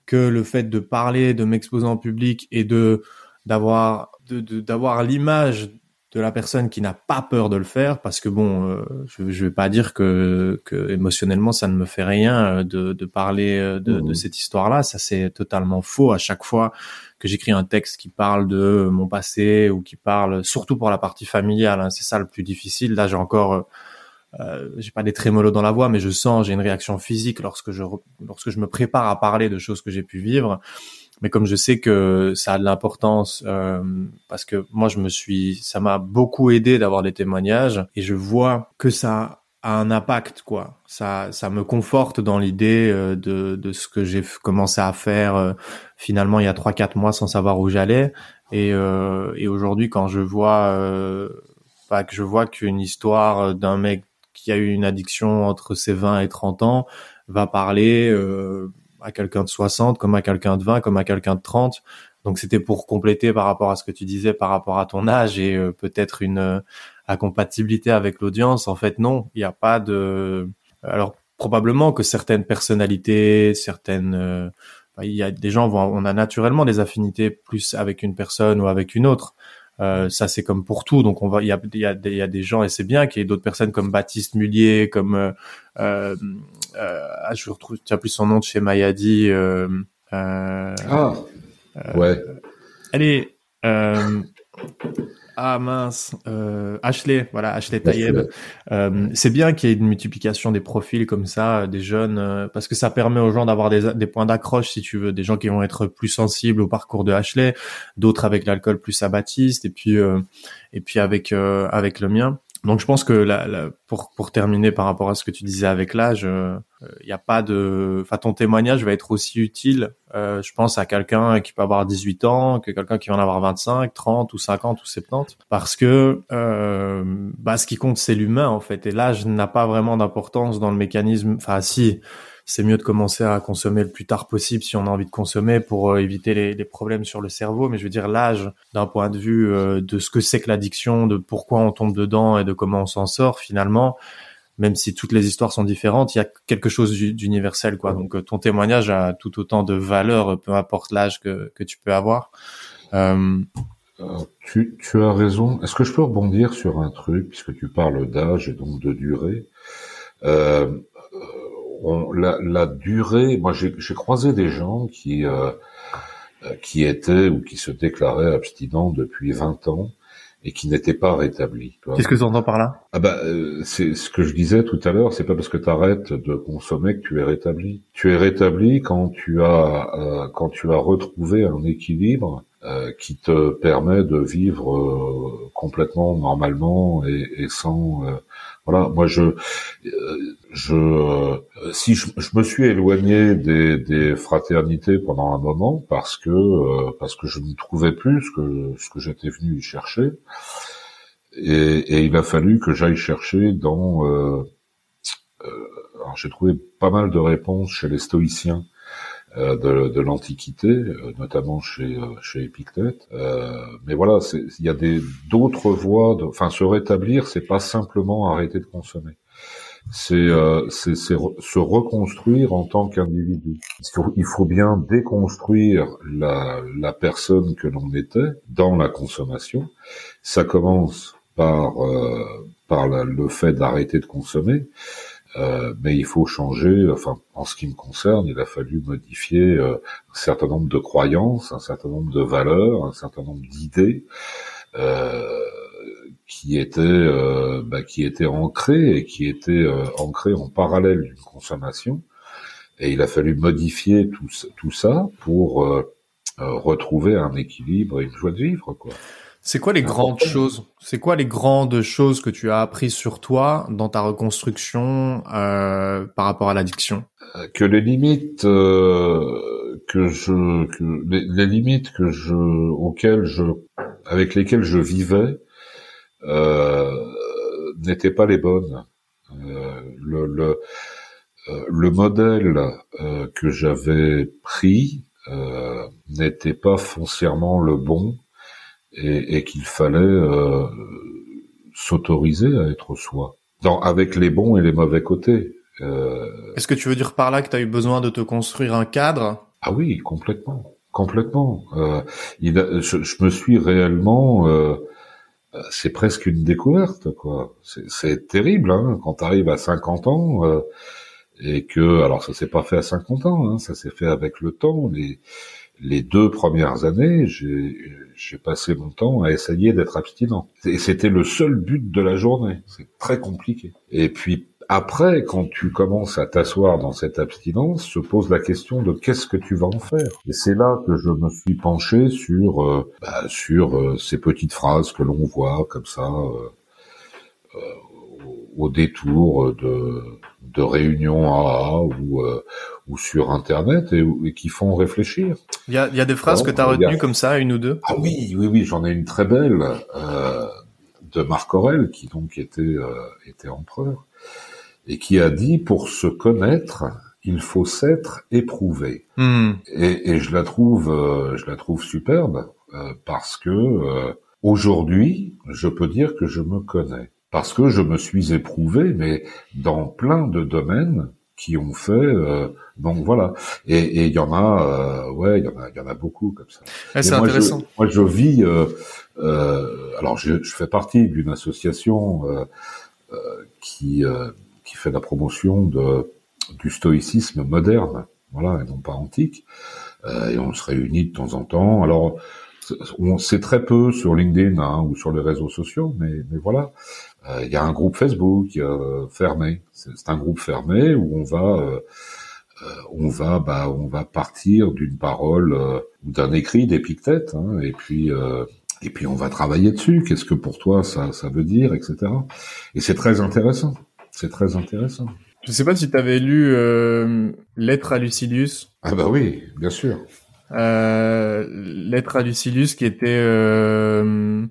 que le fait de parler, de m'exposer en public et de d'avoir de, d'avoir l'image de la personne qui n'a pas peur de le faire parce que bon euh, je, je vais pas dire que, que émotionnellement ça ne me fait rien euh, de, de parler euh, de, de mmh. cette histoire là ça c'est totalement faux à chaque fois que j'écris un texte qui parle de mon passé ou qui parle surtout pour la partie familiale hein, c'est ça le plus difficile là j'ai encore euh, j'ai pas des trémolos dans la voix, mais je sens, j'ai une réaction physique lorsque je lorsque je me prépare à parler de choses que j'ai pu vivre. Mais comme je sais que ça a de l'importance, euh, parce que moi je me suis, ça m'a beaucoup aidé d'avoir des témoignages et je vois que ça a un impact quoi. Ça, ça me conforte dans l'idée euh, de, de ce que j'ai commencé à faire euh, finalement il y a trois quatre mois sans savoir où j'allais et, euh, et aujourd'hui quand je vois, euh, bah, que je vois qu'une histoire d'un mec qui a eu une addiction entre ses 20 et 30 ans va parler à quelqu'un de 60 comme à quelqu'un de 20 comme à quelqu'un de 30 donc c'était pour compléter par rapport à ce que tu disais par rapport à ton âge et euh, peut-être une euh, incompatibilité avec l'audience en fait non il n'y a pas de Alors probablement que certaines personnalités, certaines il y a des gens on a naturellement des affinités plus avec une personne ou avec une autre. Euh, ça c'est comme pour tout, donc on va, il y a, y a, y a des gens et c'est bien qu'il y ait d'autres personnes comme Baptiste Mullier, comme euh, euh, ah, je retrouve, tiens plus son nom de chez Mayadi. Ah ouais. Allez, ah mince, euh, Ashley, voilà, Ashley Tayeb. Euh, c'est bien qu'il y ait une multiplication des profils comme ça, euh, des jeunes, euh, parce que ça permet aux gens d'avoir des, des, points d'accroche, si tu veux, des gens qui vont être plus sensibles au parcours de Ashley, d'autres avec l'alcool plus à Baptiste, et puis et puis avec avec le mien. Donc je pense que la, la, pour pour terminer par rapport à ce que tu disais avec l'âge, il euh, n'y a pas de, enfin ton témoignage va être aussi utile, euh, je pense à quelqu'un qui peut avoir 18 ans que quelqu'un qui va en avoir 25, 30 ou 50 ou 70, parce que euh, bah ce qui compte c'est l'humain en fait, et l'âge n'a pas vraiment d'importance dans le mécanisme. Enfin si c'est mieux de commencer à consommer le plus tard possible si on a envie de consommer pour euh, éviter les, les, problèmes sur le cerveau. Mais je veux dire, l'âge, d'un point de vue euh, de ce que c'est que l'addiction, de pourquoi on tombe dedans et de comment on s'en sort, finalement, même si toutes les histoires sont différentes, il y a quelque chose d'universel, quoi. Donc, euh, ton témoignage a tout autant de valeur, peu importe l'âge que, que tu peux avoir. Euh... Tu, tu, as raison. Est-ce que je peux rebondir sur un truc, puisque tu parles d'âge et donc de durée? Euh, la, la, durée, moi j'ai croisé des gens qui euh, euh, qui étaient ou qui se déclaraient abstinents depuis 20 ans et qui n'étaient pas rétablis. Qu'est-ce que tu entends par là? Ah bah euh, c'est ce que je disais tout à l'heure, c'est pas parce que tu arrêtes de consommer que tu es rétabli. Tu es rétabli quand tu as euh, quand tu as retrouvé un équilibre euh, qui te permet de vivre complètement normalement et, et sans voilà, moi je, euh, je, euh, si je, me suis éloigné des, des, fraternités pendant un moment parce que euh, parce que je ne trouvais plus ce que ce que j'étais venu y chercher, et, et, il a fallu que j'aille chercher dans. Euh, alors j'ai trouvé pas mal de réponses chez les stoïciens de, de l'Antiquité, euh, notamment chez, euh, chez Épictète. mais voilà, il y a des d'autres voies. De, enfin, se rétablir, c'est pas simplement arrêter de consommer. C'est euh, se reconstruire en tant qu'individu. Il faut bien déconstruire la, la personne que l'on était dans la consommation. Ça commence par euh, par le fait d'arrêter de consommer, euh, mais il faut changer. Enfin, en ce qui me concerne, il a fallu modifier euh, un certain nombre de croyances, un certain nombre de valeurs, un certain nombre d'idées euh, qui étaient euh, bah, qui étaient ancrées et qui étaient ancrées en parallèle d'une consommation. Et il a fallu modifier tout, tout ça pour retrouver un équilibre et une joie de vivre, quoi. C'est quoi les grandes choses? C'est quoi les grandes choses que tu as apprises sur toi dans ta reconstruction euh, par rapport à l'addiction? Euh, Que les limites euh, que je, que les, limites que je, auxquelles je, avec lesquelles je vivais, euh, n'étaient pas les bonnes. Euh, le, le, euh, le modèle que j'avais pris n'était pas foncièrement le bon et, et qu'il fallait euh, s'autoriser à être soi, dans, avec les bons et les mauvais côtés. Euh... Est-ce que tu veux dire par là que tu as eu besoin de te construire un cadre? Ah oui, complètement, complètement. Euh, il a, je, je, me suis réellement, euh, c'est presque une découverte, quoi. C'est terrible hein, quand tu arrives à 50 ans euh, et que, alors ça s'est pas fait à 50 ans, hein, ça s'est fait avec le temps. Les, les deux premières années, j'ai passé mon temps à essayer d'être abstinent. Et c'était le seul but de la journée. C'est très compliqué. Et puis après, quand tu commences à t'asseoir dans cette abstinence, se pose la question de qu'est-ce que tu vas en faire. Et c'est là que je me suis penché sur euh, bah, sur euh, ces petites phrases que l'on voit comme ça euh, au détour de de réunions AA ou, euh, ou sur Internet et, qui font réfléchir. Il y a, y a des phrases que tu as retenues comme ça, une ou deux? Ah oui, oui, oui, j'en ai une très belle euh, de Marc Aurel, qui donc était, euh, était empereur, et qui a dit, pour se connaître, il faut s'être éprouvé. Hmm. Et, et, je la trouve, euh, je la trouve superbe, euh, parce que aujourd'hui, je peux dire que je me connais. Parce que je me suis éprouvé, mais dans plein de domaines qui ont fait. Euh, donc voilà. Et il y en a, euh, ouais, il y en a, il y en a beaucoup comme ça. c'est intéressant. moi, je vis. Euh, euh, alors, je, je, fais partie d'une association qui qui fait la promotion de du stoïcisme moderne, voilà, et non pas antique. et on se réunit de temps en temps. Alors, on sait très peu sur LinkedIn hein, ou sur les réseaux sociaux, mais, mais voilà. Euh, il y a un groupe Facebook euh, fermé. C'est un groupe fermé où on va euh, on va bah on va partir d'une parole ou d'un écrit d'Épictète hein, et puis et puis on va travailler dessus. Qu'est-ce que pour toi ça ça veut dire, etc. Et c'est très intéressant. C'est très intéressant. Je sais pas si tu avais lu euh, Lettre à Lucilius. Ah bah oui, bien sûr. Euh, Lettre à Lucilius qui était euh,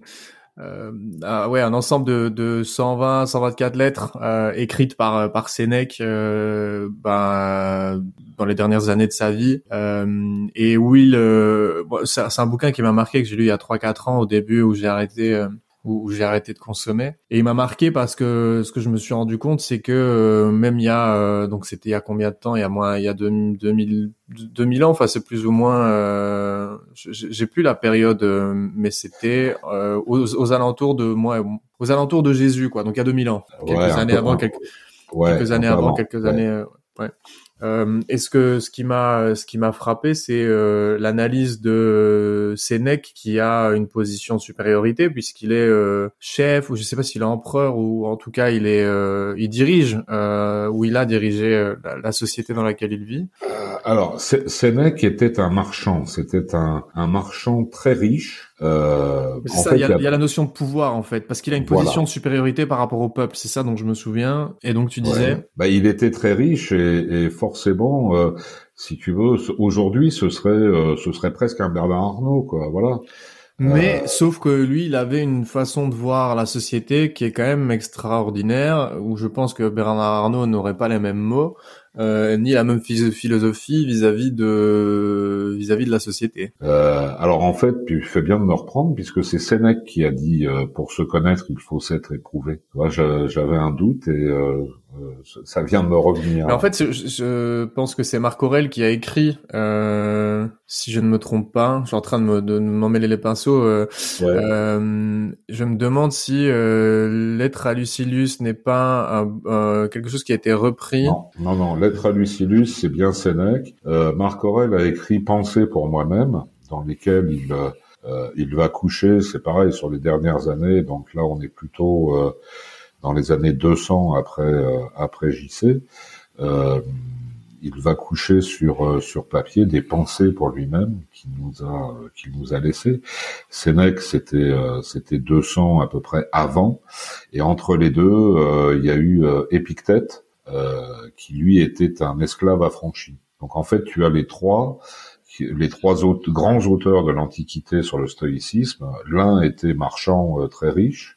euh, ah ouais, un ensemble de, de 120, 124 lettres euh, écrites par par Sénèque euh, ben, dans les dernières années de sa vie. Euh, et il euh, c'est un bouquin qui m'a marqué que j'ai lu il y a 3-4 ans au début où j'ai arrêté où, j'ai arrêté de consommer. Et il m'a marqué parce que ce que je me suis rendu compte, c'est que euh, même il y a, euh, donc c'était il y a combien de temps? Il y a moins, il y a 2000, 2000 ans. Enfin, c'est plus ou moins. Euh, j'ai plus la période, mais c'était aux, alentours de moi, aux alentours de Jésus, quoi. Donc il y a 2000 ans, quelques années avant, quelques, quelques années avant, quelques années. ouais. Euh, et ce que ce qui m'a ce qui m'a frappé, c'est euh, l'analyse de Sénèque qui a une position de supériorité puisqu'il est euh, chef ou je sais pas s'il est empereur ou en tout cas il est euh, il dirige euh, ou il a dirigé la, la, société dans laquelle il vit. alors Sénèque était un marchand, c'était un, un marchand très riche euh, il y, a, y, a la notion de pouvoir en fait, parce qu'il a une position de supériorité par rapport au peuple. C'est ça dont je me souviens. Et donc tu disais. Bah, il était très riche et, et forcément, euh, si tu veux, aujourd'hui, ce serait, euh, ce serait presque un Bernard Arnault, quoi. Voilà. Mais euh, sauf que lui, il avait une façon de voir la société qui est quand même extraordinaire, où je pense que Bernard Arnault n'aurait pas les mêmes mots. Euh, ni la même philosophie vis-à-vis de vis-à-vis de la société. Euh, alors en fait, tu fais bien de me reprendre puisque c'est Sénèque qui a dit euh, pour se connaître il faut s'être éprouvé. J'avais un doute et euh, ça vient de me revenir. Mais en fait, je, je, pense que c'est Marc Aurel qui a écrit, euh, si je ne me trompe pas, je suis en train de me de m'emmêler les pinceaux. Euh, euh, je me demande si euh, Lettre à Lucilius n'est pas un, quelque chose qui a été repris. Non, non, non. Lettre à Lucilius, c'est bien Sénèque. Marc Aurel a écrit Pensée pour moi-même, dans lesquels il il va coucher. C'est pareil sur les dernières années. Donc là, on est plutôt dans les années 200 après euh, après JC, euh, il va coucher sur euh, sur papier des pensées pour lui-même qu'il nous a qu'il nous a laissé. Sénèque c'était c'était 200 à peu près avant et entre les deux il y a eu Épictète qui lui était un esclave affranchi. Donc en fait tu as les trois les trois autres grands auteurs de l'Antiquité sur le stoïcisme. L'un était marchand très riche,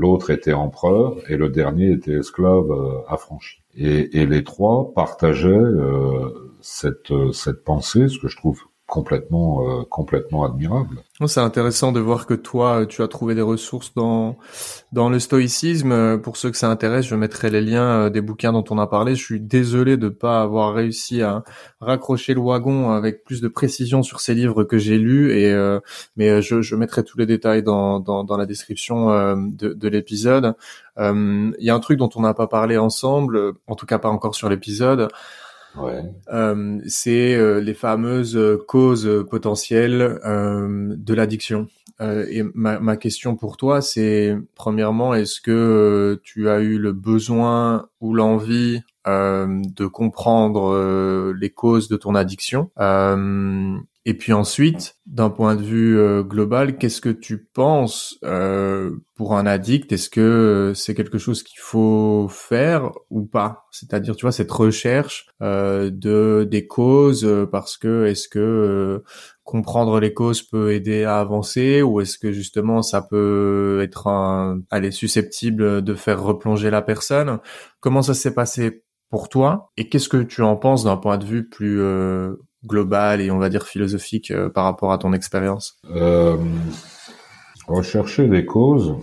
l'autre était empereur et le dernier était esclave euh, affranchi. Et, et, les trois partageaient euh, cette, cette pensée, ce que je trouve complètement euh, complètement admirable. C'est intéressant de voir que toi tu as trouvé des ressources dans dans le stoïcisme. Pour ceux que ça intéresse, je mettrai les liens euh, des bouquins dont on a parlé. Je suis désolé de pas avoir réussi à raccrocher le wagon avec plus de précision sur ces livres que j'ai lus et euh, mais je, je, mettrai tous les détails dans dans, dans la description de, de l'épisode. Il y a un truc dont on n'a pas parlé ensemble, en tout cas pas encore sur l'épisode. Euh, c'est euh, les fameuses euh, causes potentielles euh, de l'addiction. Euh, et ma, ma, question pour toi, c'est premièrement, est-ce que tu as eu le besoin ou l'envie de comprendre les causes de ton addiction. Et puis ensuite, d'un point de vue euh, global, qu'est-ce que tu penses euh, pour un addict? Est-ce que euh, c'est quelque chose qu'il faut faire ou pas? C'est-à-dire, tu vois, cette recherche euh, de des causes, parce que est-ce que comprendre les causes peut aider à avancer, ou est-ce que justement ça peut être un, aller susceptible de faire replonger la personne? Comment ça s'est passé pour toi Et qu'est-ce que tu en penses d'un point de vue plus global et on va dire philosophique euh, par rapport à ton expérience? Euh, Rechercher des causes,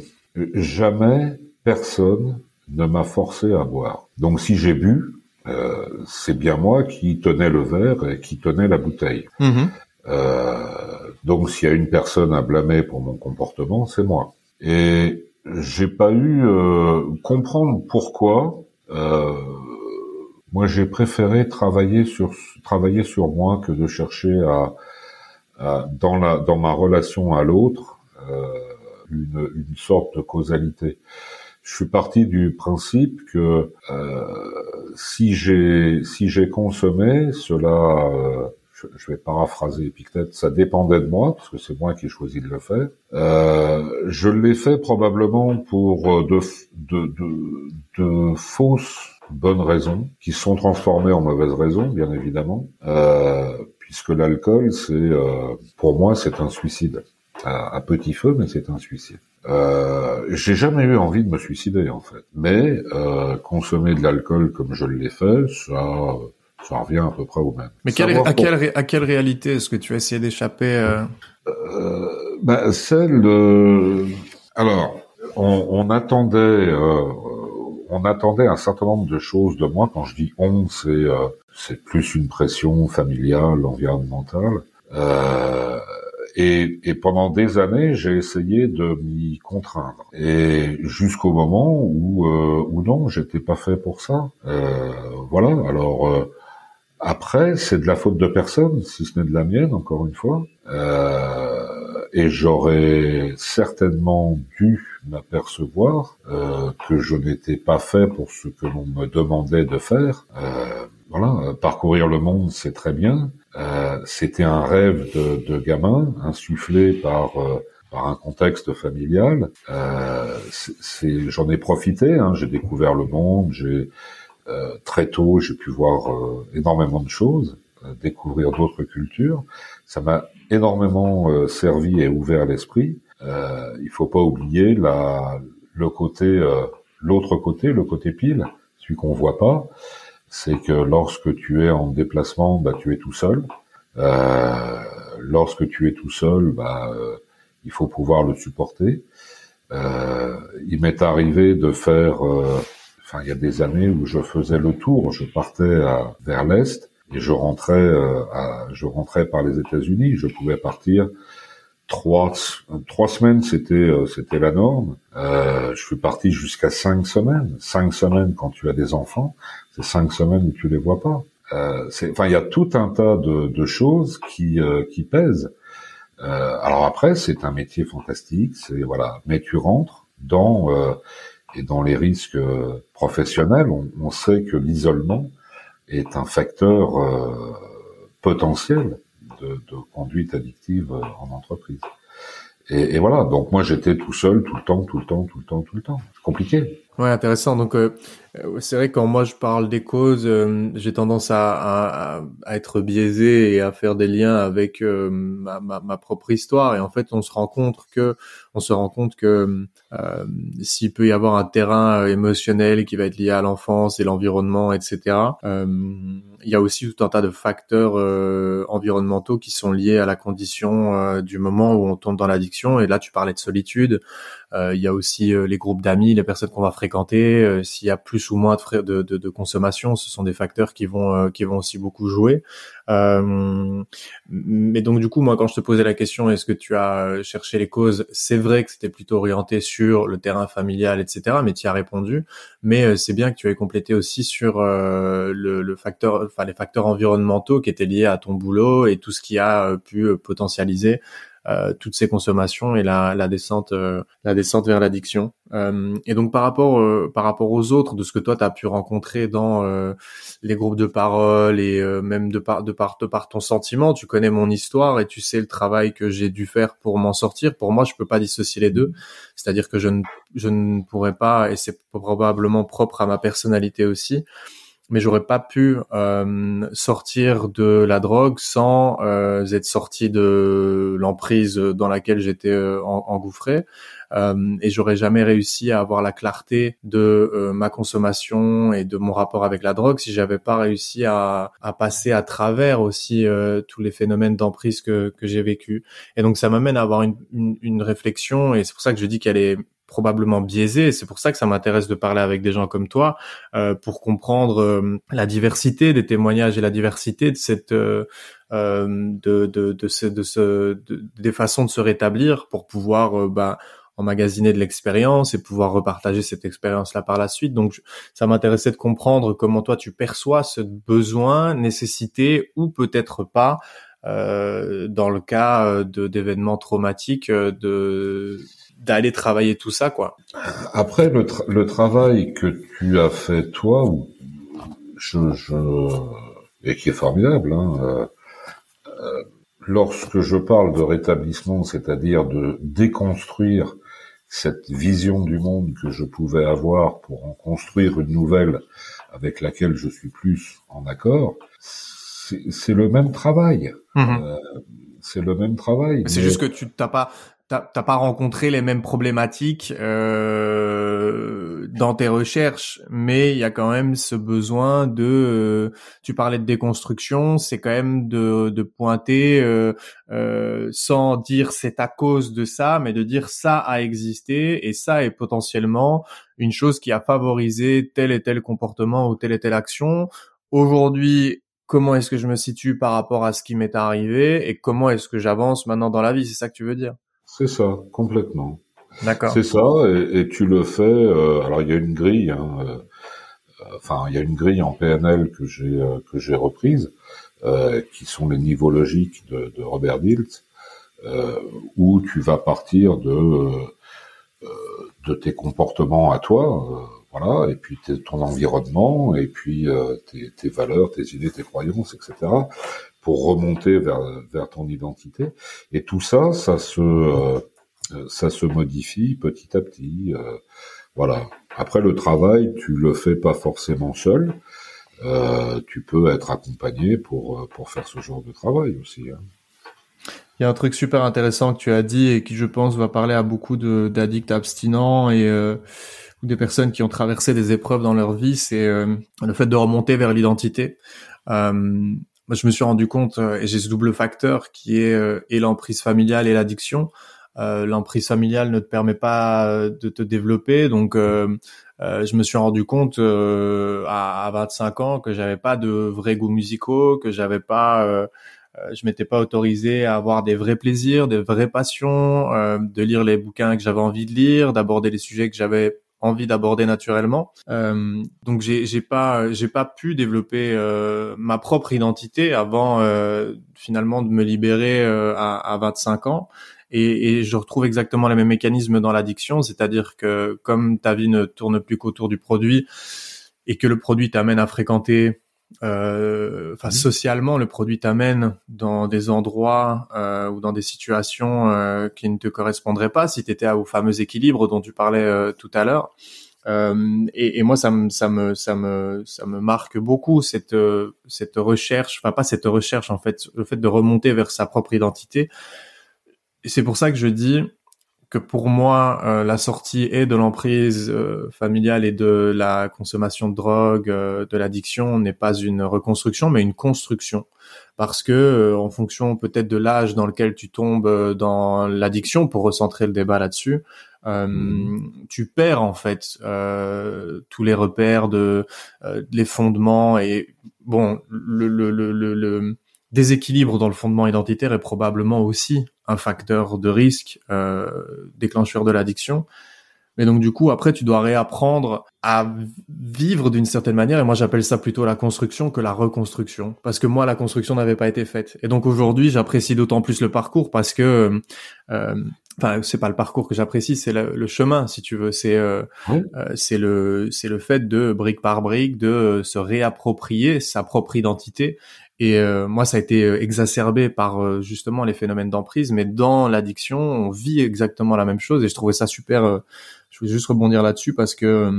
jamais personne ne m'a forcé à boire. Donc si j'ai bu, euh, c'est bien moi qui tenais le verre et qui tenais la bouteille. Mhm. Euh, donc s'il y a une personne à blâmer pour mon comportement, c'est moi. Et j'ai pas eu euh, comprendre pourquoi. Euh, moi, j'ai préféré travailler sur travailler sur moi que de chercher à, à dans la dans ma relation à l'autre euh, une, une sorte de causalité. Je suis parti du principe que euh, si j'ai si j'ai consommé, cela euh, je, vais paraphraser Épictète, ça dépendait de moi, parce que c'est moi qui ai choisi de le faire. Euh, je l'ai fait probablement pour euh, de, de, de, de, fausses bonnes raisons, qui sont transformées en mauvaises raisons, bien évidemment, euh, puisque l'alcool, c'est euh, pour moi, c'est un suicide. À, petit feu, mais c'est un suicide. Euh, j'ai jamais eu envie de me suicider en fait, mais euh, consommer de l'alcool comme je l'ai fait, ça, ça revient à peu près au même. Mais quelle, à, quelle, à quelle réalité est-ce que tu as essayé d'échapper euh... euh, bah, Celle de... Alors, on, on attendait... Euh, on attendait un certain nombre de choses de moi. Quand je dis on, c'est euh, c'est plus une pression familiale, environnementale. Euh, et, et, pendant des années, j'ai essayé de m'y contraindre. Et jusqu'au moment où, euh, où non, j'étais pas fait pour ça. Euh, voilà. Alors euh, après, c'est de la faute de personne, si ce n'est de la mienne, encore une fois. Euh, et j'aurais certainement dû m'apercevoir euh, que je n'étais pas fait pour ce que l'on me demandait de faire. Euh, voilà, parcourir le monde, c'est très bien. Euh, C'était un rêve de, de, gamin, insufflé par euh, par un contexte familial. Euh, J'en ai profité. Hein, j'ai découvert le monde. J'ai euh, très tôt, j'ai pu voir euh, énormément de choses, euh, découvrir d'autres cultures. Ça m'a énormément servi et ouvert l'esprit. il faut pas oublier la, le côté, l'autre côté, le côté pile, celui qu'on voit pas, c'est que lorsque tu es en déplacement, bah, tu es tout seul. Euh, lorsque tu es tout seul, bah, il faut pouvoir le supporter. Euh, il m'est arrivé de faire enfin il y a des années où je faisais le tour, je partais vers l'est et je rentrais, euh, à, je rentrais par les États-Unis. Je pouvais partir trois trois semaines, c'était euh, c'était la norme. Euh, je suis parti jusqu'à cinq semaines. Cinq semaines quand tu as des enfants, c'est cinq semaines où tu les vois pas. Euh, enfin, il y a tout un tas de, de choses qui euh, qui pèsent. alors après, c'est un métier fantastique. C'est voilà, mais tu rentres dans et dans les risques euh, professionnels, on, on sait que l'isolement est un facteur euh, potentiel de, conduite addictive euh, en entreprise. Et, et, voilà, donc moi j'étais tout seul tout le temps, tout le temps, tout le temps, tout le temps. Compliqué. Ouais, intéressant. Donc euh, c'est vrai quand moi je parle des causes, euh, j'ai tendance à, à, à, être biaisé et à faire des liens avec euh, ma, ma, ma, propre histoire. Et en fait, on se rend compte que on se rend compte que s'il peut y avoir un terrain émotionnel qui va être lié à l'enfance et l'environnement, etc. il y a aussi tout un tas de facteurs environnementaux qui sont liés à la condition du moment où on tombe dans l'addiction. Et là, tu parlais de solitude. Il y a aussi les groupes d'amis, les personnes qu'on va fréquenter euh, s'il y a plus ou moins de, de, de, de, consommation, ce sont des facteurs qui vont euh, qui vont aussi beaucoup jouer. Euh, mais donc du coup, moi, quand je te posais la question, est-ce que tu as cherché les causes C'est vrai que c'était plutôt orienté sur le terrain familial, etc. Mais tu as répondu. Mais c'est bien que tu aies complété aussi sur le, le, facteur, enfin les facteurs environnementaux qui étaient liés à ton boulot et tout ce qui a pu potentialiser euh, toutes ces consommations et la, la descente euh, la descente vers l'addiction. Euh, et donc par rapport par rapport aux autres de ce que toi tu as pu rencontrer dans les groupes de parole et même de par de par de par ton sentiment tu connais mon histoire et tu sais le travail que j'ai dû faire pour m'en sortir. Pour moi je peux pas dissocier les deux. C'est-à-dire que je ne je ne pourrais pas et c'est probablement propre à ma personnalité aussi mais j'aurais pas pu euh, sortir de la drogue sans euh, être sorti de l'emprise dans laquelle j'étais euh, engouffré. Euh, et j'aurais jamais réussi à avoir la clarté de euh, ma consommation et de mon rapport avec la drogue si j'avais pas réussi à, à, passer à travers aussi tous les phénomènes d'emprise que, que j'ai vécu. Et donc ça m'amène à avoir une, une, une réflexion et c'est pour ça que je dis qu'elle est probablement biaisé. C'est pour ça que ça m'intéresse de parler avec des gens comme toi euh, pour comprendre euh, la diversité des témoignages et la diversité de cette euh, de de de, ce, de, ce, des façons de se rétablir pour pouvoir bah, emmagasiner de l'expérience et pouvoir repartager cette expérience-là par la suite. Donc, ça m'intéressait de comprendre comment toi tu perçois ce besoin, nécessité ou peut-être pas euh, dans le cas de d'événements traumatiques de d'aller travailler tout ça, quoi. Après, le, le, travail que tu as fait toi, je, je, et qui est formidable, hein, euh, euh, lorsque je parle de rétablissement, c'est-à-dire de déconstruire cette vision du monde que je pouvais avoir pour en construire une nouvelle avec laquelle je suis plus en accord, c'est le même travail. Mm-hmm. Euh, c'est le même travail. C'est juste que tu t'as pas t'as pas rencontré les mêmes problématiques euh, dans tes recherches, mais il y a quand même ce besoin de. Euh, tu parlais de déconstruction, c'est quand même de, de pointer euh, euh, sans dire c'est à cause de ça, mais de dire ça a existé et ça est potentiellement une chose qui a favorisé tel et tel comportement ou telle et telle action. Aujourd'hui, comment est-ce que je me situe par rapport à ce qui m'est arrivé et comment est-ce que j'avance maintenant dans la vie, c'est ça que tu veux dire? C'est ça, complètement. D'accord. C'est ça, et, tu le fais. Euh, alors il y a une grille, hein, euh, enfin il y a une grille en PNL que j'ai euh, que j'ai reprise, qui sont les niveaux logiques de, de Robert Dilt, où tu vas partir de de tes comportements à toi, voilà, et puis ton environnement, et puis tes, tes valeurs, tes idées, tes croyances, etc pour remonter vers, vers ton identité. Et tout ça, ça se, euh, ça se modifie petit à petit. Euh, voilà. Après le travail, tu le fais pas forcément seul. Euh, tu peux être accompagné pour pour faire ce genre de travail aussi. Hein. Il y a un truc super intéressant que tu as dit et qui, je pense, va parler à beaucoup d'addicts abstinents et euh, des personnes qui ont traversé des épreuves dans leur vie, c'est le fait de remonter vers l'identité. Euh, moi, je me suis rendu compte, euh, et j'ai ce double facteur qui est euh, et l'emprise familiale et l'addiction. Euh, l'emprise familiale ne te permet pas euh, de te développer, donc je me suis rendu compte à, à, 25 ans que j'avais pas de vrais goûts musicaux, que j'avais pas je m'étais pas autorisé à avoir des vrais plaisirs, des vraies passions, de lire les bouquins que j'avais envie de lire, d'aborder les sujets que j'avais envie d'aborder naturellement. Euh, donc j'ai pas j'ai pas pu développer euh, ma propre identité avant euh, finalement de me libérer euh, à, à 25 ans. Et, et, je retrouve exactement les mêmes mécanismes dans l'addiction, c'est-à-dire que comme ta vie ne tourne plus qu'autour du produit et que le produit t'amène à fréquenter euh, enfin socialement, le produit t'amène dans des endroits euh, ou dans des situations euh, qui ne te correspondraient pas si tu étais au fameux équilibre dont tu parlais euh, tout à l'heure. Euh, et, et, moi, ça me, ça me, ça me, ça me marque beaucoup cette, cette recherche, enfin pas cette recherche en fait, le fait de remonter vers sa propre identité. Et c'est pour ça que je dis, que pour moi, euh, la sortie est de l'emprise euh, familiale et de la consommation de drogue, euh, de l'addiction, n'est pas une reconstruction, mais une construction. Parce que, en fonction peut-être de l'âge dans lequel tu tombes dans l'addiction, pour recentrer le débat là-dessus, mmh. tu perds en fait tous les repères de les fondements et bon, le, le, le, le déséquilibre dans le fondement identitaire est probablement aussi un facteur de risque euh, déclencheur de l'addiction. Mais donc du coup, après, tu dois réapprendre à vivre d'une certaine manière. Et moi, j'appelle ça plutôt la construction que la reconstruction, parce que moi, la construction n'avait pas été faite. Et donc aujourd'hui, j'apprécie d'autant plus le parcours parce que, euh, enfin, c'est pas le parcours que j'apprécie, c'est le, chemin, si tu veux. C'est euh, euh, c'est le c'est le fait de brique par brique de se réapproprier sa propre identité et euh, moi, ça a été euh, exacerbé par euh, justement les phénomènes d'emprise, mais dans l'addiction, on vit exactement la même chose. Et je trouvais ça super. je voulais juste rebondir là-dessus parce que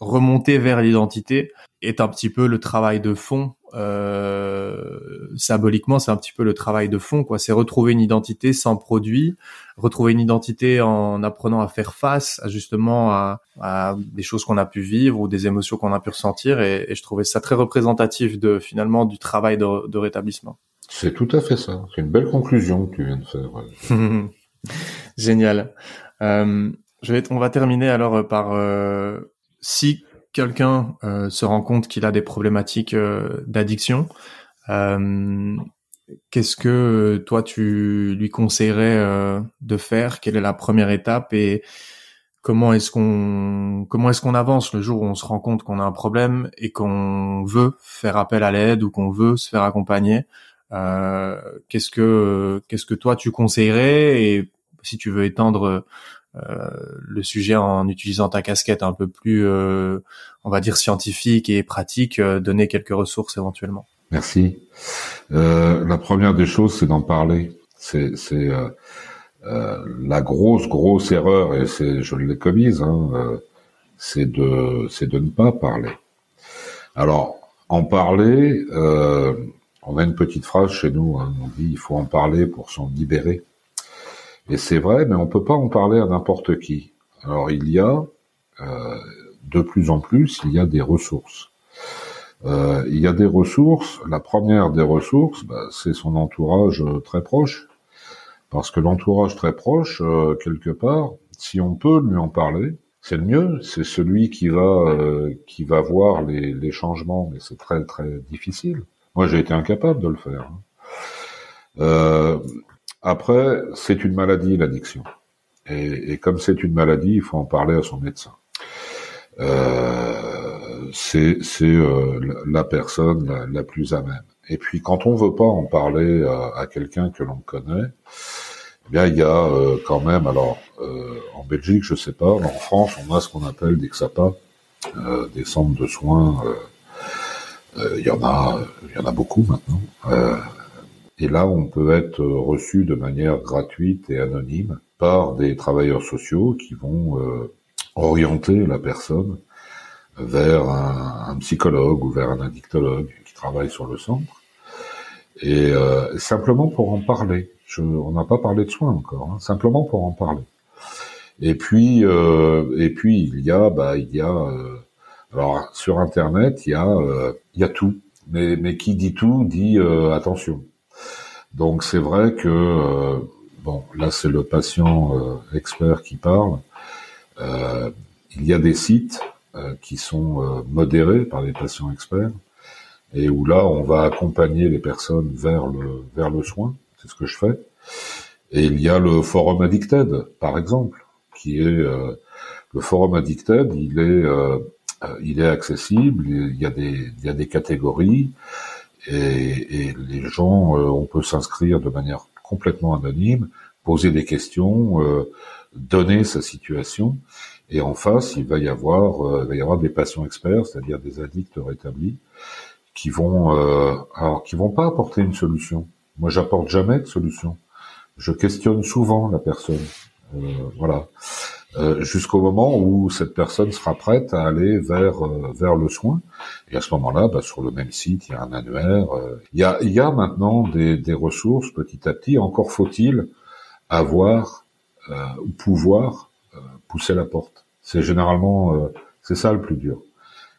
remonter vers l'identité est un petit peu le travail de fond. Euh, symboliquement, c'est un petit peu le travail de fond, quoi. C'est retrouver une identité sans produit, retrouver une identité en apprenant à faire face, à justement à, à des choses qu'on a pu vivre ou des émotions qu'on a pu ressentir. Et, et, je trouvais ça très représentatif de finalement du travail de, de rétablissement. C'est tout à fait ça. C'est une belle conclusion que tu viens de faire. Génial. Euh, Je vais, on va terminer alors par si quelqu'un se rend compte qu'il a des problématiques d'addiction, qu'est-ce que toi tu lui conseillerais de faire? Quelle est la première étape? Et comment est-ce qu'on comment est-ce qu'on avance le jour où on se rend compte qu'on a un problème et qu'on veut faire appel à l'aide ou qu'on veut se faire accompagner? Euh, qu'est-ce que qu'est-ce que toi tu conseillerais? Et si tu veux étendre euh, le sujet en utilisant ta casquette un peu plus euh, on va dire scientifique et pratique donner quelques ressources éventuellement. Merci. La première des choses c'est d'en parler. C'est euh, la grosse grosse erreur et c'est je l'ai commise hein, euh, c'est de ne pas parler. Alors en parler euh, on a une petite phrase chez nous hein, on dit il faut en parler pour s'en libérer et c'est vrai mais on peut pas en parler à n'importe qui alors il y a de plus en plus il y a des ressources il y a des ressources la première des ressources bah, c'est son entourage très proche parce que l'entourage très proche, euh, quelque part, si on peut lui en parler, c'est le mieux. C'est celui qui va euh, qui va voir les, les changements, mais c'est très très difficile. Moi, j'ai été incapable de le faire. Hein. Euh, après, c'est une maladie, l'addiction. Et, et, comme c'est une maladie, il faut en parler à son médecin. Euh, c'est euh, la personne la, plus à même. Et puis, quand on veut pas en parler à, quelqu'un que l'on connaît, eh bien, il y a euh, quand même, alors, euh, en Belgique, je sais pas, en France, on a ce qu'on appelle des XAPA, euh, des centres de soins. Il y en a, il y en a beaucoup maintenant. Et là, on peut être reçu de manière gratuite et anonyme par des travailleurs sociaux qui vont orienter la personne vers un, psychologue ou vers un addictologue qui travaille sur le centre, et euh, simplement pour en parler. Je, on n'a pas parlé de soins encore, hein, simplement pour en parler. Et puis, euh, et puis il y a, bah, il y a, euh, alors sur Internet, il y a, euh, il y a tout. Mais, mais qui dit tout dit euh, attention. Donc c'est vrai que bon, là c'est le patient expert qui parle. il y a des sites qui sont modérés par les patients experts et où là on va accompagner les personnes vers le vers le soin c'est ce que je fais. Et il y a le forum Addicted, par exemple, qui est euh, le forum Addicted. Il est euh, il est accessible. Il y a des il y a des catégories et, et les gens euh, on peut s'inscrire de manière complètement anonyme, poser des questions, donner sa situation. Et en face, il va y avoir, il va y avoir des patients experts, c'est-à-dire des addicts rétablis, qui vont, alors qui vont pas apporter une solution, moi, j'apporte jamais de solution. Je questionne souvent la personne. Euh, voilà. Euh, jusqu'au moment où cette personne sera prête à aller vers euh, vers le soin. Et à ce moment-là, bah, sur le même site, il y a un annuaire. il y a il y a maintenant des, des ressources petit à petit. Encore faut-il avoir ou pouvoir pousser la porte. C'est généralement c'est ça le plus dur.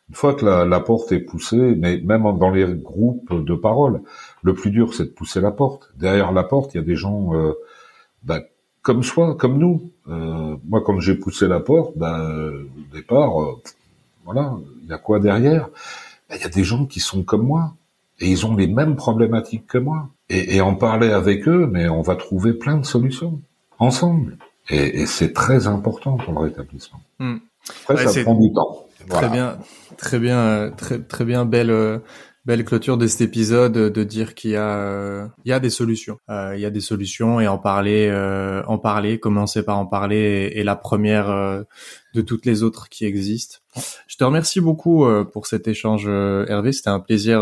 Une fois que la, la, porte est poussée, mais même dans les groupes de parole, le plus dur c'est de pousser la porte. Derrière la porte, il y a des gens euh, bah, comme soi, comme nous. Euh, moi, quand j'ai poussé la porte, bah, au départ, euh, voilà, il y a quoi derrière? Bah, Il y a des gens qui sont comme moi et ils ont les mêmes problématiques que moi. Et, et en parler avec eux, mais on va trouver plein de solutions ensemble. Et, et c'est très important pour le rétablissement. Hmm. Après, ça prend du temps. Très bien, très bien, euh, très très bien, belle euh, belle clôture de cet épisode de dire qu'il y a euh, il y a des solutions, il y a des solutions et en parler en parler, commencer par en parler est, la première de toutes les autres qui existent. Je te remercie beaucoup pour cet échange Hervé, c'était un plaisir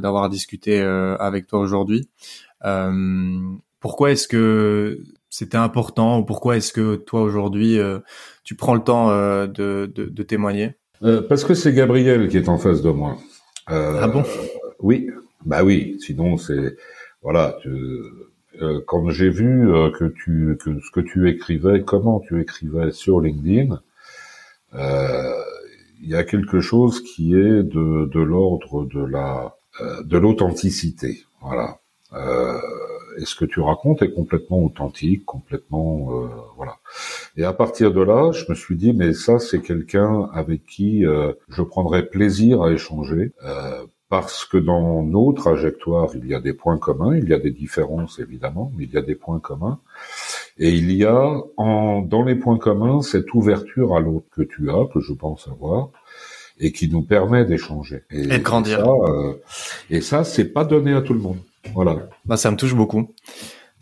d'avoir discuté avec toi aujourd'hui. pourquoi est-ce que c'était important ou pourquoi est-ce que toi aujourd'hui tu prends le temps de, témoigner? Euh, parce que c'est Gabriel qui est en face de moi. Euh, ah bon? Oui, bah oui. Sinon c'est voilà. Tu, euh, quand j'ai vu euh, que tu que ce que tu écrivais, comment tu écrivais sur LinkedIn, il y a quelque chose qui est de de l'ordre de la de l'authenticité. Voilà. Et ce que tu racontes est complètement authentique, complètement voilà. Et à partir de là, je me suis dit, mais ça, c'est quelqu'un avec qui euh, je prendrais plaisir à échanger. Euh, parce que dans nos trajectoires, il y a des points communs, il y a des différences évidemment, mais il y a des points communs. Et il y a en, dans les points communs cette ouverture à l'autre que tu as, que je pense avoir, et qui nous permet d'échanger. Et, de grandir. Ça, euh, et ça c'est pas donné à tout le monde. Voilà. Bah, ça me touche beaucoup.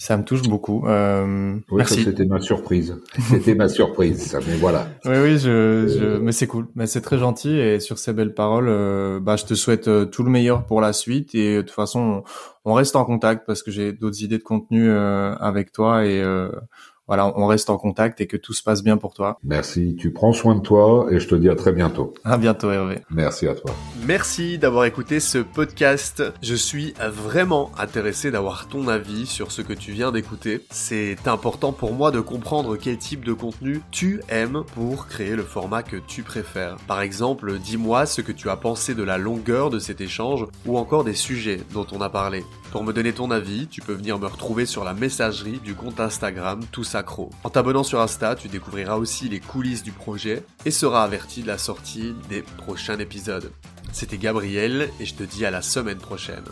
Ça me touche beaucoup. Euh, oui, merci. c'était ma surprise. C'était ma surprise, ça, mais voilà. Oui, oui, je, je... mais c'est cool. Mais c'est très gentil et sur ces belles paroles, euh, bah, je te souhaite euh, tout le meilleur pour la suite et de toute façon, on, reste en contact parce que j'ai d'autres idées de contenu euh, avec toi et voilà, on reste en contact et que tout se passe bien pour toi. Merci, tu prends soin de toi et je te dis à très bientôt. À bientôt Hervé. Merci à toi. Merci d'avoir écouté ce podcast. Je suis vraiment intéressé d'avoir ton avis sur ce que tu viens d'écouter. C'est important pour moi de comprendre quel type de contenu tu aimes pour créer le format que tu préfères. Par exemple, dis-moi ce que tu as pensé de la longueur de cet échange ou encore des sujets dont on a parlé. Pour me donner ton avis, tu peux venir me retrouver sur la messagerie du compte Instagram Tous Accro. En t'abonnant sur Insta, tu découvriras aussi les coulisses du projet et seras averti de la sortie des prochains épisodes. C'était Gabriel et je te dis à la semaine prochaine.